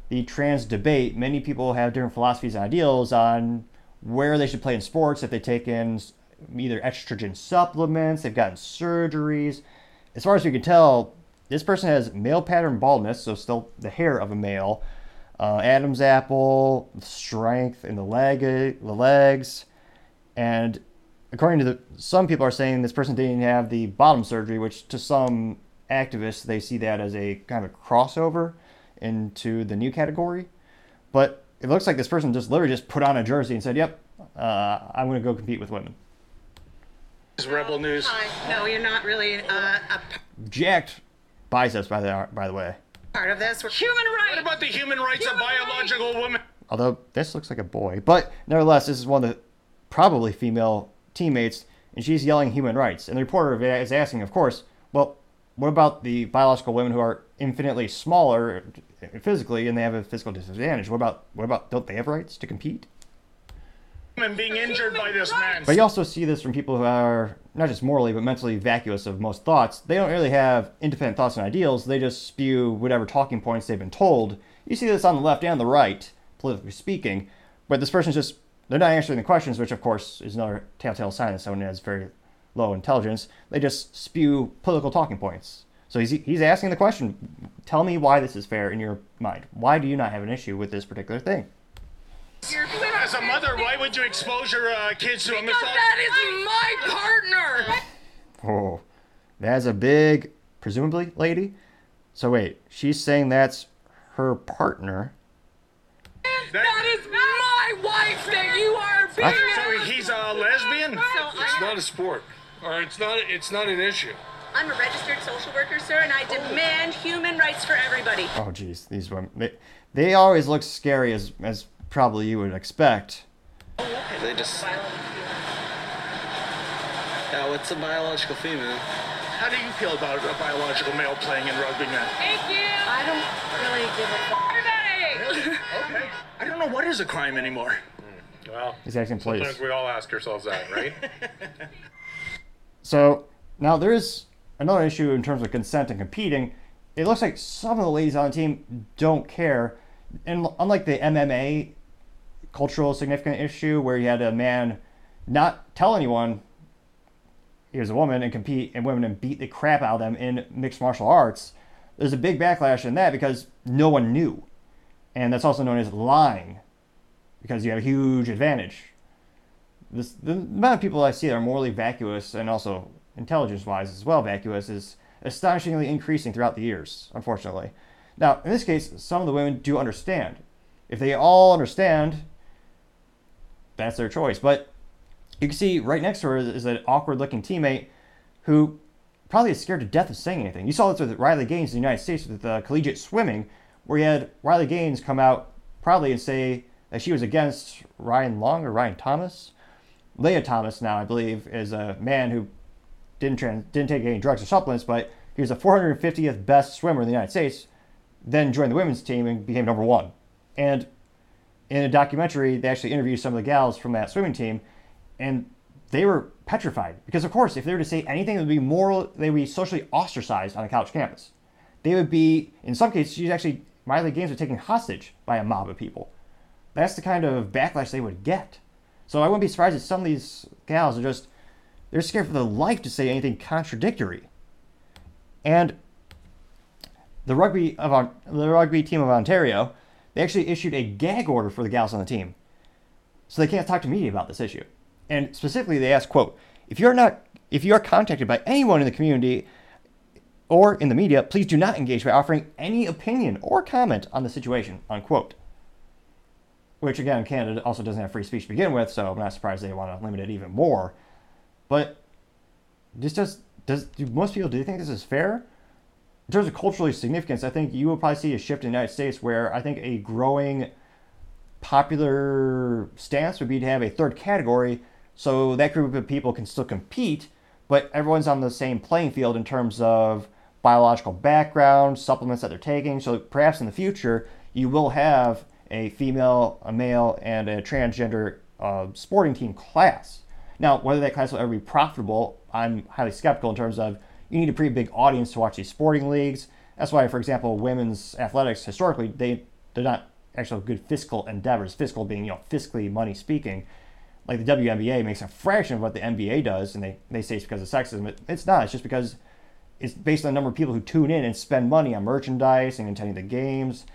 the trans debate, many people have different philosophies and ideals on where they should play in sports, if they take in either estrogen supplements, they've gotten surgeries. As far as we can tell, this person has male pattern baldness, so still the hair of a male. Uh, Adam's apple, strength in the leg, the legs, and according to the some people are saying this person didn't have the bottom surgery, which to some activists they see that as a kind of crossover into the new category. But it looks like this person just literally just put on a jersey and said, "Yep, uh, I'm going to go compete with women." Is Rebel News. Hi. No, you're not really uh, a jacked biceps, by the by the way. Part of this, human rights. What about the human rights human of biological rights. women? Although this looks like a boy, but nevertheless, this is one of the probably female teammates, and she's yelling human rights. And the reporter is asking, of course, well, what about the biological women who are infinitely smaller uh, physically and they have a physical disadvantage? What about what about don't they have rights to compete? And being injured by this man. But you also see this from people who are not just morally but mentally vacuous of most thoughts. They don't really have independent thoughts and ideals. They just spew whatever talking points they've been told. You see this on the left and the right, politically speaking. But this person's just they're not answering the questions, which of course is another telltale sign that someone has very low intelligence. They just spew political talking points. So he's he's asking the question: Tell me why this is fair in your mind. Why do you not have an issue with this particular thing? As a mother, why would you expose your uh, kids to a Because that is my partner. Oh, that's a big, presumably, lady. So wait, she's saying that's her partner. That is my wife that you are being. So he's a lesbian? It's not a sport, or it's not. It's not an issue. I'm a registered social worker, sir, and I demand human rights for everybody. Oh, jeez, these women. They, they always look scary as, as probably you would expect. They just. Oh, yeah, what's a biological female? How do you feel about a biological male playing in rugby, man? Thank you. I don't really give a fuck. Everybody! Okay. I don't know what is a crime anymore. Hmm. Well, He's acting pleased. sometimes we all ask ourselves that, right? So now there is another issue in terms of consent and competing. It looks like some of the ladies on the team don't care. And unlike the MMA cultural significant issue where you had a man not tell anyone he was a woman and compete and women and beat the crap out of them in mixed martial arts, there's a big backlash in that because no one knew. And that's also known as lying because you have a huge advantage this the amount of people I see that are morally vacuous and also intelligence-wise as well vacuous is astonishingly increasing throughout the years, unfortunately. Now, in this case, some of the women do understand. If they all understand, that's their choice. But you can see right next to her is an awkward-looking teammate who probably is scared to death of saying anything. You saw this with Riley Gaines in the United States with uh, collegiate swimming, where you had Riley Gaines come out proudly and say that she was against Ryan Long or Ryan Thomas. Lia Thomas now, I believe, is a man who didn't trans- didn't take any drugs or supplements, but he was the 450th best swimmer in the United States. Then joined the women's team and became number one. And in a documentary, they actually interviewed some of the gals from that swimming team, and they were petrified because, of course, if they were to say anything, it would be moral. They would be socially ostracized on a college campus. They would be, in some cases, she's actually Riley Gaines was taken hostage by a mob of people. That's the kind of backlash they would get. So I wouldn't be surprised if some of these gals are just they're scared for their life to say anything contradictory. And the rugby of the rugby team of Ontario, they actually issued a gag order for the gals on the team, so they can't talk to media about this issue. And specifically, they asked, "quote If you're not if you are contacted by anyone in the community or in the media, please do not engage by offering any opinion or comment on the situation." Unquote which again, Canada also doesn't have free speech to begin with, so I'm not surprised they want to limit it even more. But this does does do most people do you think this is fair? In terms of culturally significance, I think you will probably see a shift in the United States where I think a growing popular stance would be to have a third category so that group of people can still compete, but everyone's on the same playing field in terms of biological background, supplements that they're taking. So perhaps in the future, you will have a female, a male, and a transgender uh, sporting team class. Now, whether that class will ever be profitable, I'm highly skeptical in terms of you need a pretty big audience to watch these sporting leagues. That's why, for example, women's athletics historically they they're not actual good fiscal endeavors. Fiscal being you know fiscally money speaking. Like the WNBA makes a fraction of what the NBA does, and they, they say it's because of sexism. It, it's not. It's just because it's based on the number of people who tune in and spend money on merchandise and attending the games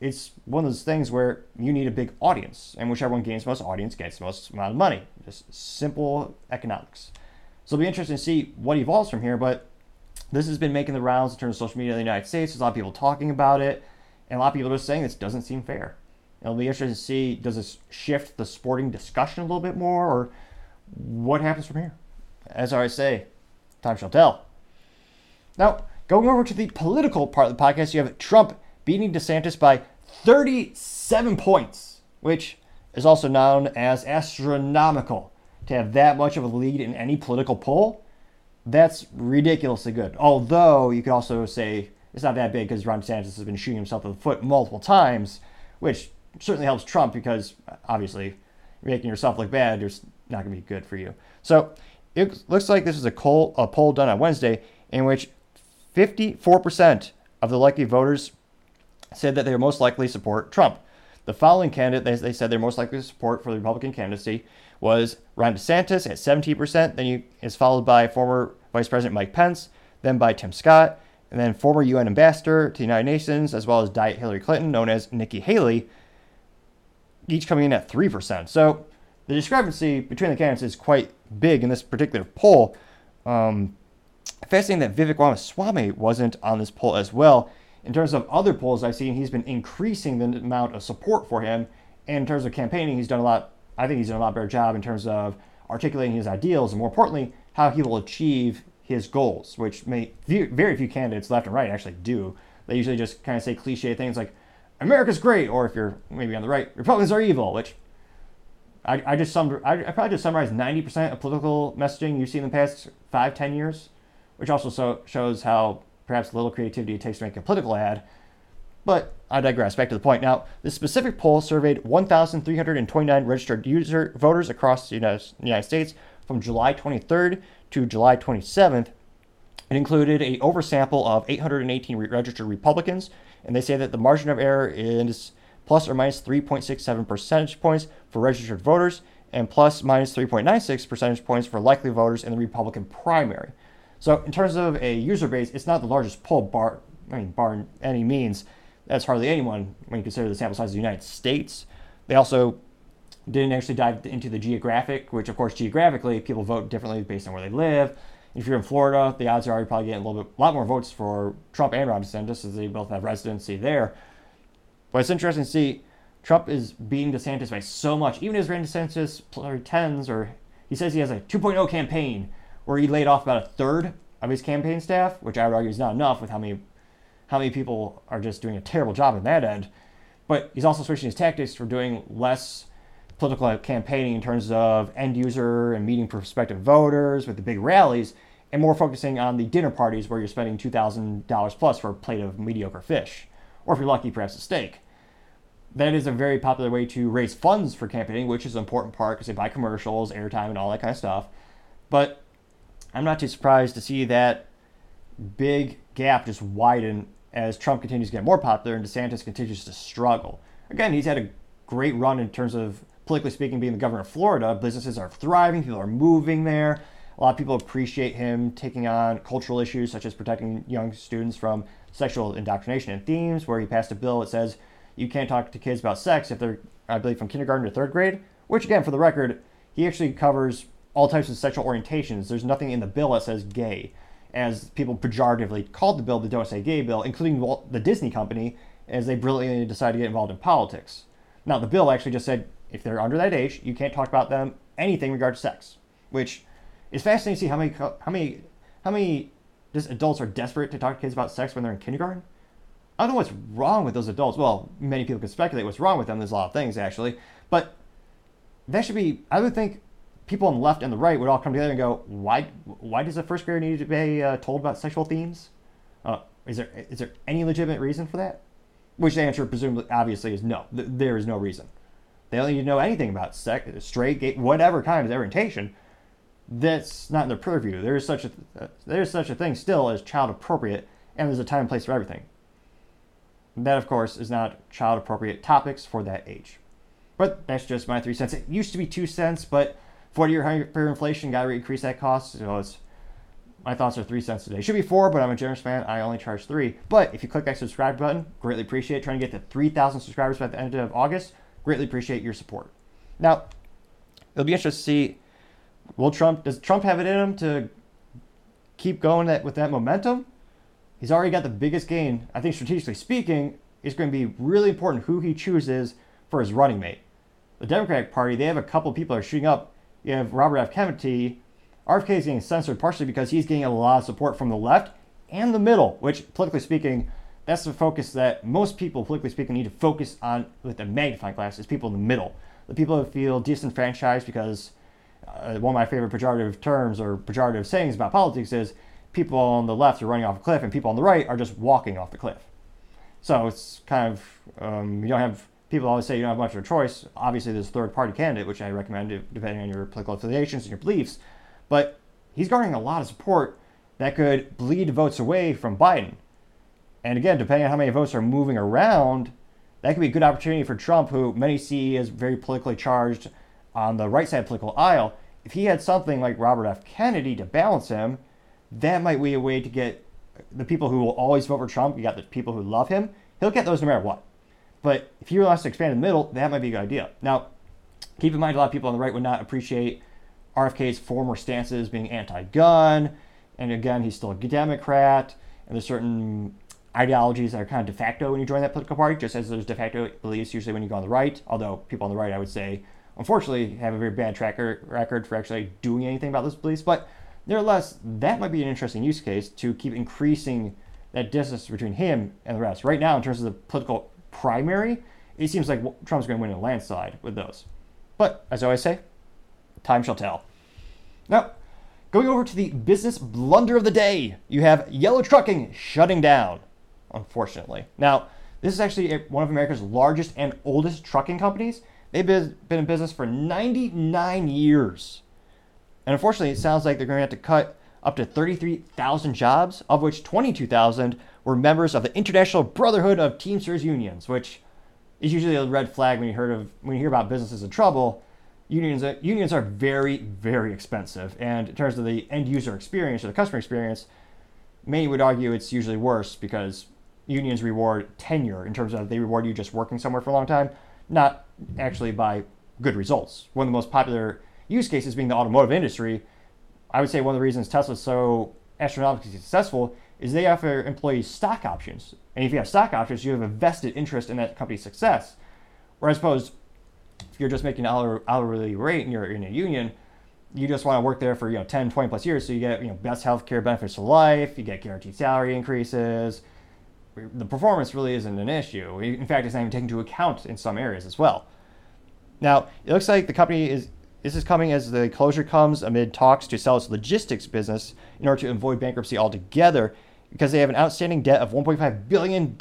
it's one of those things where you need a big audience, and whichever one gains the most audience gets the most amount of money. Just simple economics. So it'll be interesting to see what evolves from here, but this has been making the rounds in terms of social media in the United States. There's a lot of people talking about it, and a lot of people are saying this doesn't seem fair. It'll be interesting to see does this shift the sporting discussion a little bit more, or what happens from here? As I say, time shall tell. Now, going over to the political part of the podcast, you have Trump beating DeSantis by 37 points, which is also known as astronomical. To have that much of a lead in any political poll, that's ridiculously good. Although you could also say it's not that big because Ron DeSantis has been shooting himself in the foot multiple times, which certainly helps Trump because obviously making yourself look bad is not going to be good for you. So it looks like this is a poll, a poll done on Wednesday in which 54% of the likely voters said that they most likely to support Trump. The following candidate they, they said they're most likely to support for the Republican candidacy was Ron DeSantis at 17%. Then he is followed by former Vice President Mike Pence, then by Tim Scott, and then former UN ambassador to the United Nations, as well as Diet Hillary Clinton, known as Nikki Haley, each coming in at 3%. So the discrepancy between the candidates is quite big in this particular poll. Um, fascinating that Vivek Ramaswamy wasn't on this poll as well. In terms of other polls I've seen, he's been increasing the amount of support for him. And in terms of campaigning, he's done a lot I think he's done a lot better job in terms of articulating his ideals and more importantly, how he will achieve his goals, which may very few candidates left and right actually do. They usually just kind of say cliche things like America's great, or if you're maybe on the right, Republicans are evil, which I, I just summed, I, I probably just summarized 90% of political messaging you've seen in the past five, ten years, which also so, shows how perhaps little creativity it takes to make a political ad. But I digress. Back to the point. Now, this specific poll surveyed 1,329 registered user voters across the United, States from July 23rd to July 27th. It included a oversample of 818 registered Republicans, and they say that the margin of error is plus or minus 3.67 percentage points for registered voters and plus minus 3.96 percentage points for likely voters in the Republican primary. So, in terms of a user base, it's not the largest poll bar, I mean, bar any means. That's hardly anyone when you consider the sample size of the United States. They also didn't actually dive into the geographic, which, of course, geographically, people vote differently based on where they live. If you're in Florida, the odds are you're probably getting a little bit, a lot more votes for Trump and Ron DeSantis, as they both have residency there. But it's interesting to see Trump is beating DeSantis by so much. Even as Ron DeSantis pretends, or he says he has a 2.0 campaign where he laid off about a third of his campaign staff, which I would argue is not enough with how many how many people are just doing a terrible job at that end. But he's also switching his tactics for doing less political campaigning in terms of end user and meeting prospective voters with the big rallies, and more focusing on the dinner parties where you're spending $2,000 plus for a plate of mediocre fish, or if you're lucky, perhaps a steak. That is a very popular way to raise funds for campaigning, which is an important part because they buy commercials, airtime, and all that kind of stuff. But I'm not too surprised to see that big gap just widen as Trump continues to get more popular and DeSantis continues to struggle. Again, he's had a great run in terms of politically speaking, being the governor of Florida. Businesses are thriving, people are moving there. A lot of people appreciate him taking on cultural issues such as protecting young students from sexual indoctrination and themes, where he passed a bill that says you can't talk to kids about sex if they're, I believe, from kindergarten to third grade, which, again, for the record, he actually covers all types of sexual orientations. There's nothing in the bill that says gay, as people pejoratively called the bill the Don't Say Gay bill, including the Disney company, as they brilliantly decided to get involved in politics. Now, the bill actually just said if they're under that age, you can't talk about them anything regarding sex, which is fascinating to see how many how many how many just adults are desperate to talk to kids about sex when they're in kindergarten. I don't know what's wrong with those adults. Well, many people can speculate what's wrong with them. There's a lot of things actually, but that should be. I would think people on the left and the right would all come together and go, why why does a first grader need to be uh, told about sexual themes? Uh, is there is there any legitimate reason for that? Which the answer presumably obviously is no. Th- there is no reason. They don't need to know anything about sex, straight, gay, whatever kind of orientation. That's not in their purview. There is such a there is such a thing still as child appropriate, and there's a time and place for everything. That, of course, is not child appropriate topics for that age. But that's just my three cents. It used to be two cents, but 40 year hyperinflation got to increase that cost. So it's my thoughts are three cents today. Should be four, but I'm a generous fan. I only charge three. But if you click that subscribe button, greatly appreciate it. Trying to get to 3,000 subscribers by the end of August. Greatly appreciate your support. Now, it'll be interesting to see will Trump does Trump have it in him to keep going that, with that momentum? He's already got the biggest gain. I think strategically speaking, it's going to be really important who he chooses for his running mate. The Democratic Party, they have a couple people that are shooting up. You have Robert F. Kennedy. RFK is getting censored partially because he's getting a lot of support from the left and the middle, which politically speaking that's the focus that most people, politically speaking, need to focus on with a magnifying glass is people in the middle. The people who feel disenfranchised because uh, one of my favorite pejorative terms or pejorative sayings about politics is people on the left are running off a cliff and people on the right are just walking off the cliff. So it's kind of, um, you don't have, people always say you don't have much of a choice. Obviously, there's a third party candidate, which I recommend depending on your political affiliations and your beliefs. But he's garnering a lot of support that could bleed votes away from Biden. And again, depending on how many votes are moving around, that could be a good opportunity for Trump, who many see as very politically charged on the right side political aisle. If he had something like Robert F. Kennedy to balance him, that might be a way to get the people who will always vote for Trump. You got the people who love him. He'll get those no matter what. But if he wants to expand in the middle, that might be a good idea. Now, keep in mind a lot of people on the right would not appreciate RFK's former stances being anti-gun, and again, he's still a Democrat, and there's certain ideologies that are kind of de facto when you join that political party, just as there's de facto beliefs usually when you go on the right. Although people on the right, I would say, unfortunately have a very bad track record for actually doing anything about this police. But nevertheless, that might be an interesting use case to keep increasing that distance between him and the rest. Right now, in terms of the political primary, it seems like Trump's going to win a landslide with those. But as I always say, time shall tell. Now, going over to the business blunder of the day, you have Yellow Trucking shutting down, unfortunately. Now, this is actually one of America's largest and oldest trucking companies. They've been, in business for 99 years. And unfortunately, it sounds like they're going to have to cut up to 33,000 jobs, of which 22,000 were members of the International Brotherhood of Teamsters Unions, which is usually a red flag when you heard of when you hear about businesses in trouble. Unions uh, unions are very very expensive, and in terms of the end user experience or the customer experience, many would argue it's usually worse because unions reward tenure in terms of they reward you just working somewhere for a long time, not actually by good results. One of the most popular use cases being the automotive industry. I would say one of the reasons Tesla's so astronomically successful is they offer employees stock options. And if you have stock options, you have a vested interest in that company's success. Whereas, I suppose if you're just making an hourly rate and you're in a union, you just want to work there for you know 10, 20 plus years, so you get you know best health care benefits for life, you get guaranteed salary increases. The performance really isn't an issue. In fact, it's not even taken into account in some areas as well. Now, it looks like the company is this is coming as the closure comes amid talks to sell its logistics business in order to avoid bankruptcy altogether because they have an outstanding debt of $1.5 billion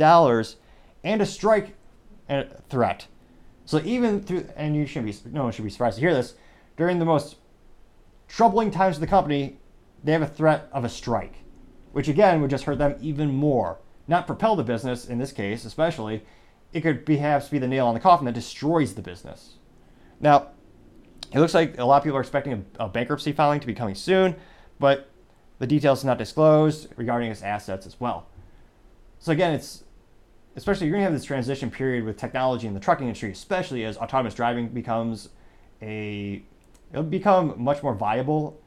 and a strike threat. So even through, and you shouldn't be, no one should be surprised to hear this, during the most troubling times of the company, they have a threat of a strike, which again would just hurt them even more. Not propel the business, in this case especially, it could perhaps be the nail on the coffin that destroys the business. Now, it looks like a lot of people are expecting a, a bankruptcy filing to be coming soon, but the details are not disclosed regarding its assets as well. So again, it's especially you're going to have this transition period with technology in the trucking industry, especially as autonomous driving becomes a it'll become much more viable.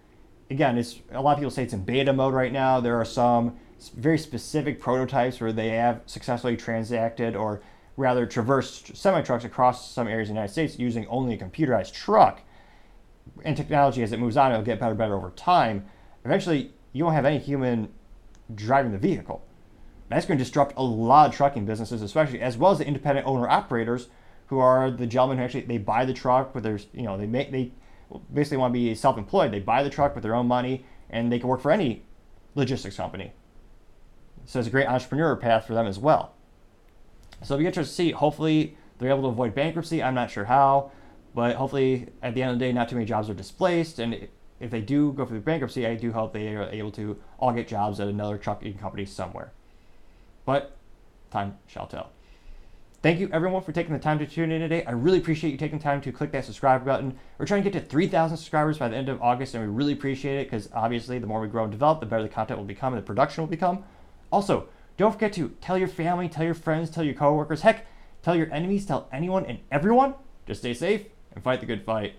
Again, it's a lot of people say it's in beta mode right now. There are some very specific prototypes where they have successfully transacted or rather traversed semi trucks across some areas of the United States using only a computerized truck. And technology, as it moves on, it'll get better and better over time. Eventually, you won't have any human driving the vehicle. That's going to disrupt a lot of trucking businesses, especially as well as the independent owner operators, who are the gentlemen who actually they buy the truck but their, you know, they make they basically want to be self-employed. They buy the truck with their own money, and they can work for any logistics company. So it's a great entrepreneur path for them as well. So it'll be interesting to see. Hopefully, they're able to avoid bankruptcy. I'm not sure how, but hopefully, at the end of the day, not too many jobs are displaced, and if they do go through bankruptcy, I do hope they are able to all get jobs at another trucking company somewhere. But time shall tell. Thank you everyone for taking the time to tune in today. I really appreciate you taking time to click that subscribe button. We're trying to get to 3,000 subscribers by the end of August, and we really appreciate it because obviously the more we grow and develop, the better the content will become and the production will become. Also, don't forget to tell your family, tell your friends, tell your coworkers, heck, tell your enemies, tell anyone and everyone. Just stay safe and fight the good fight.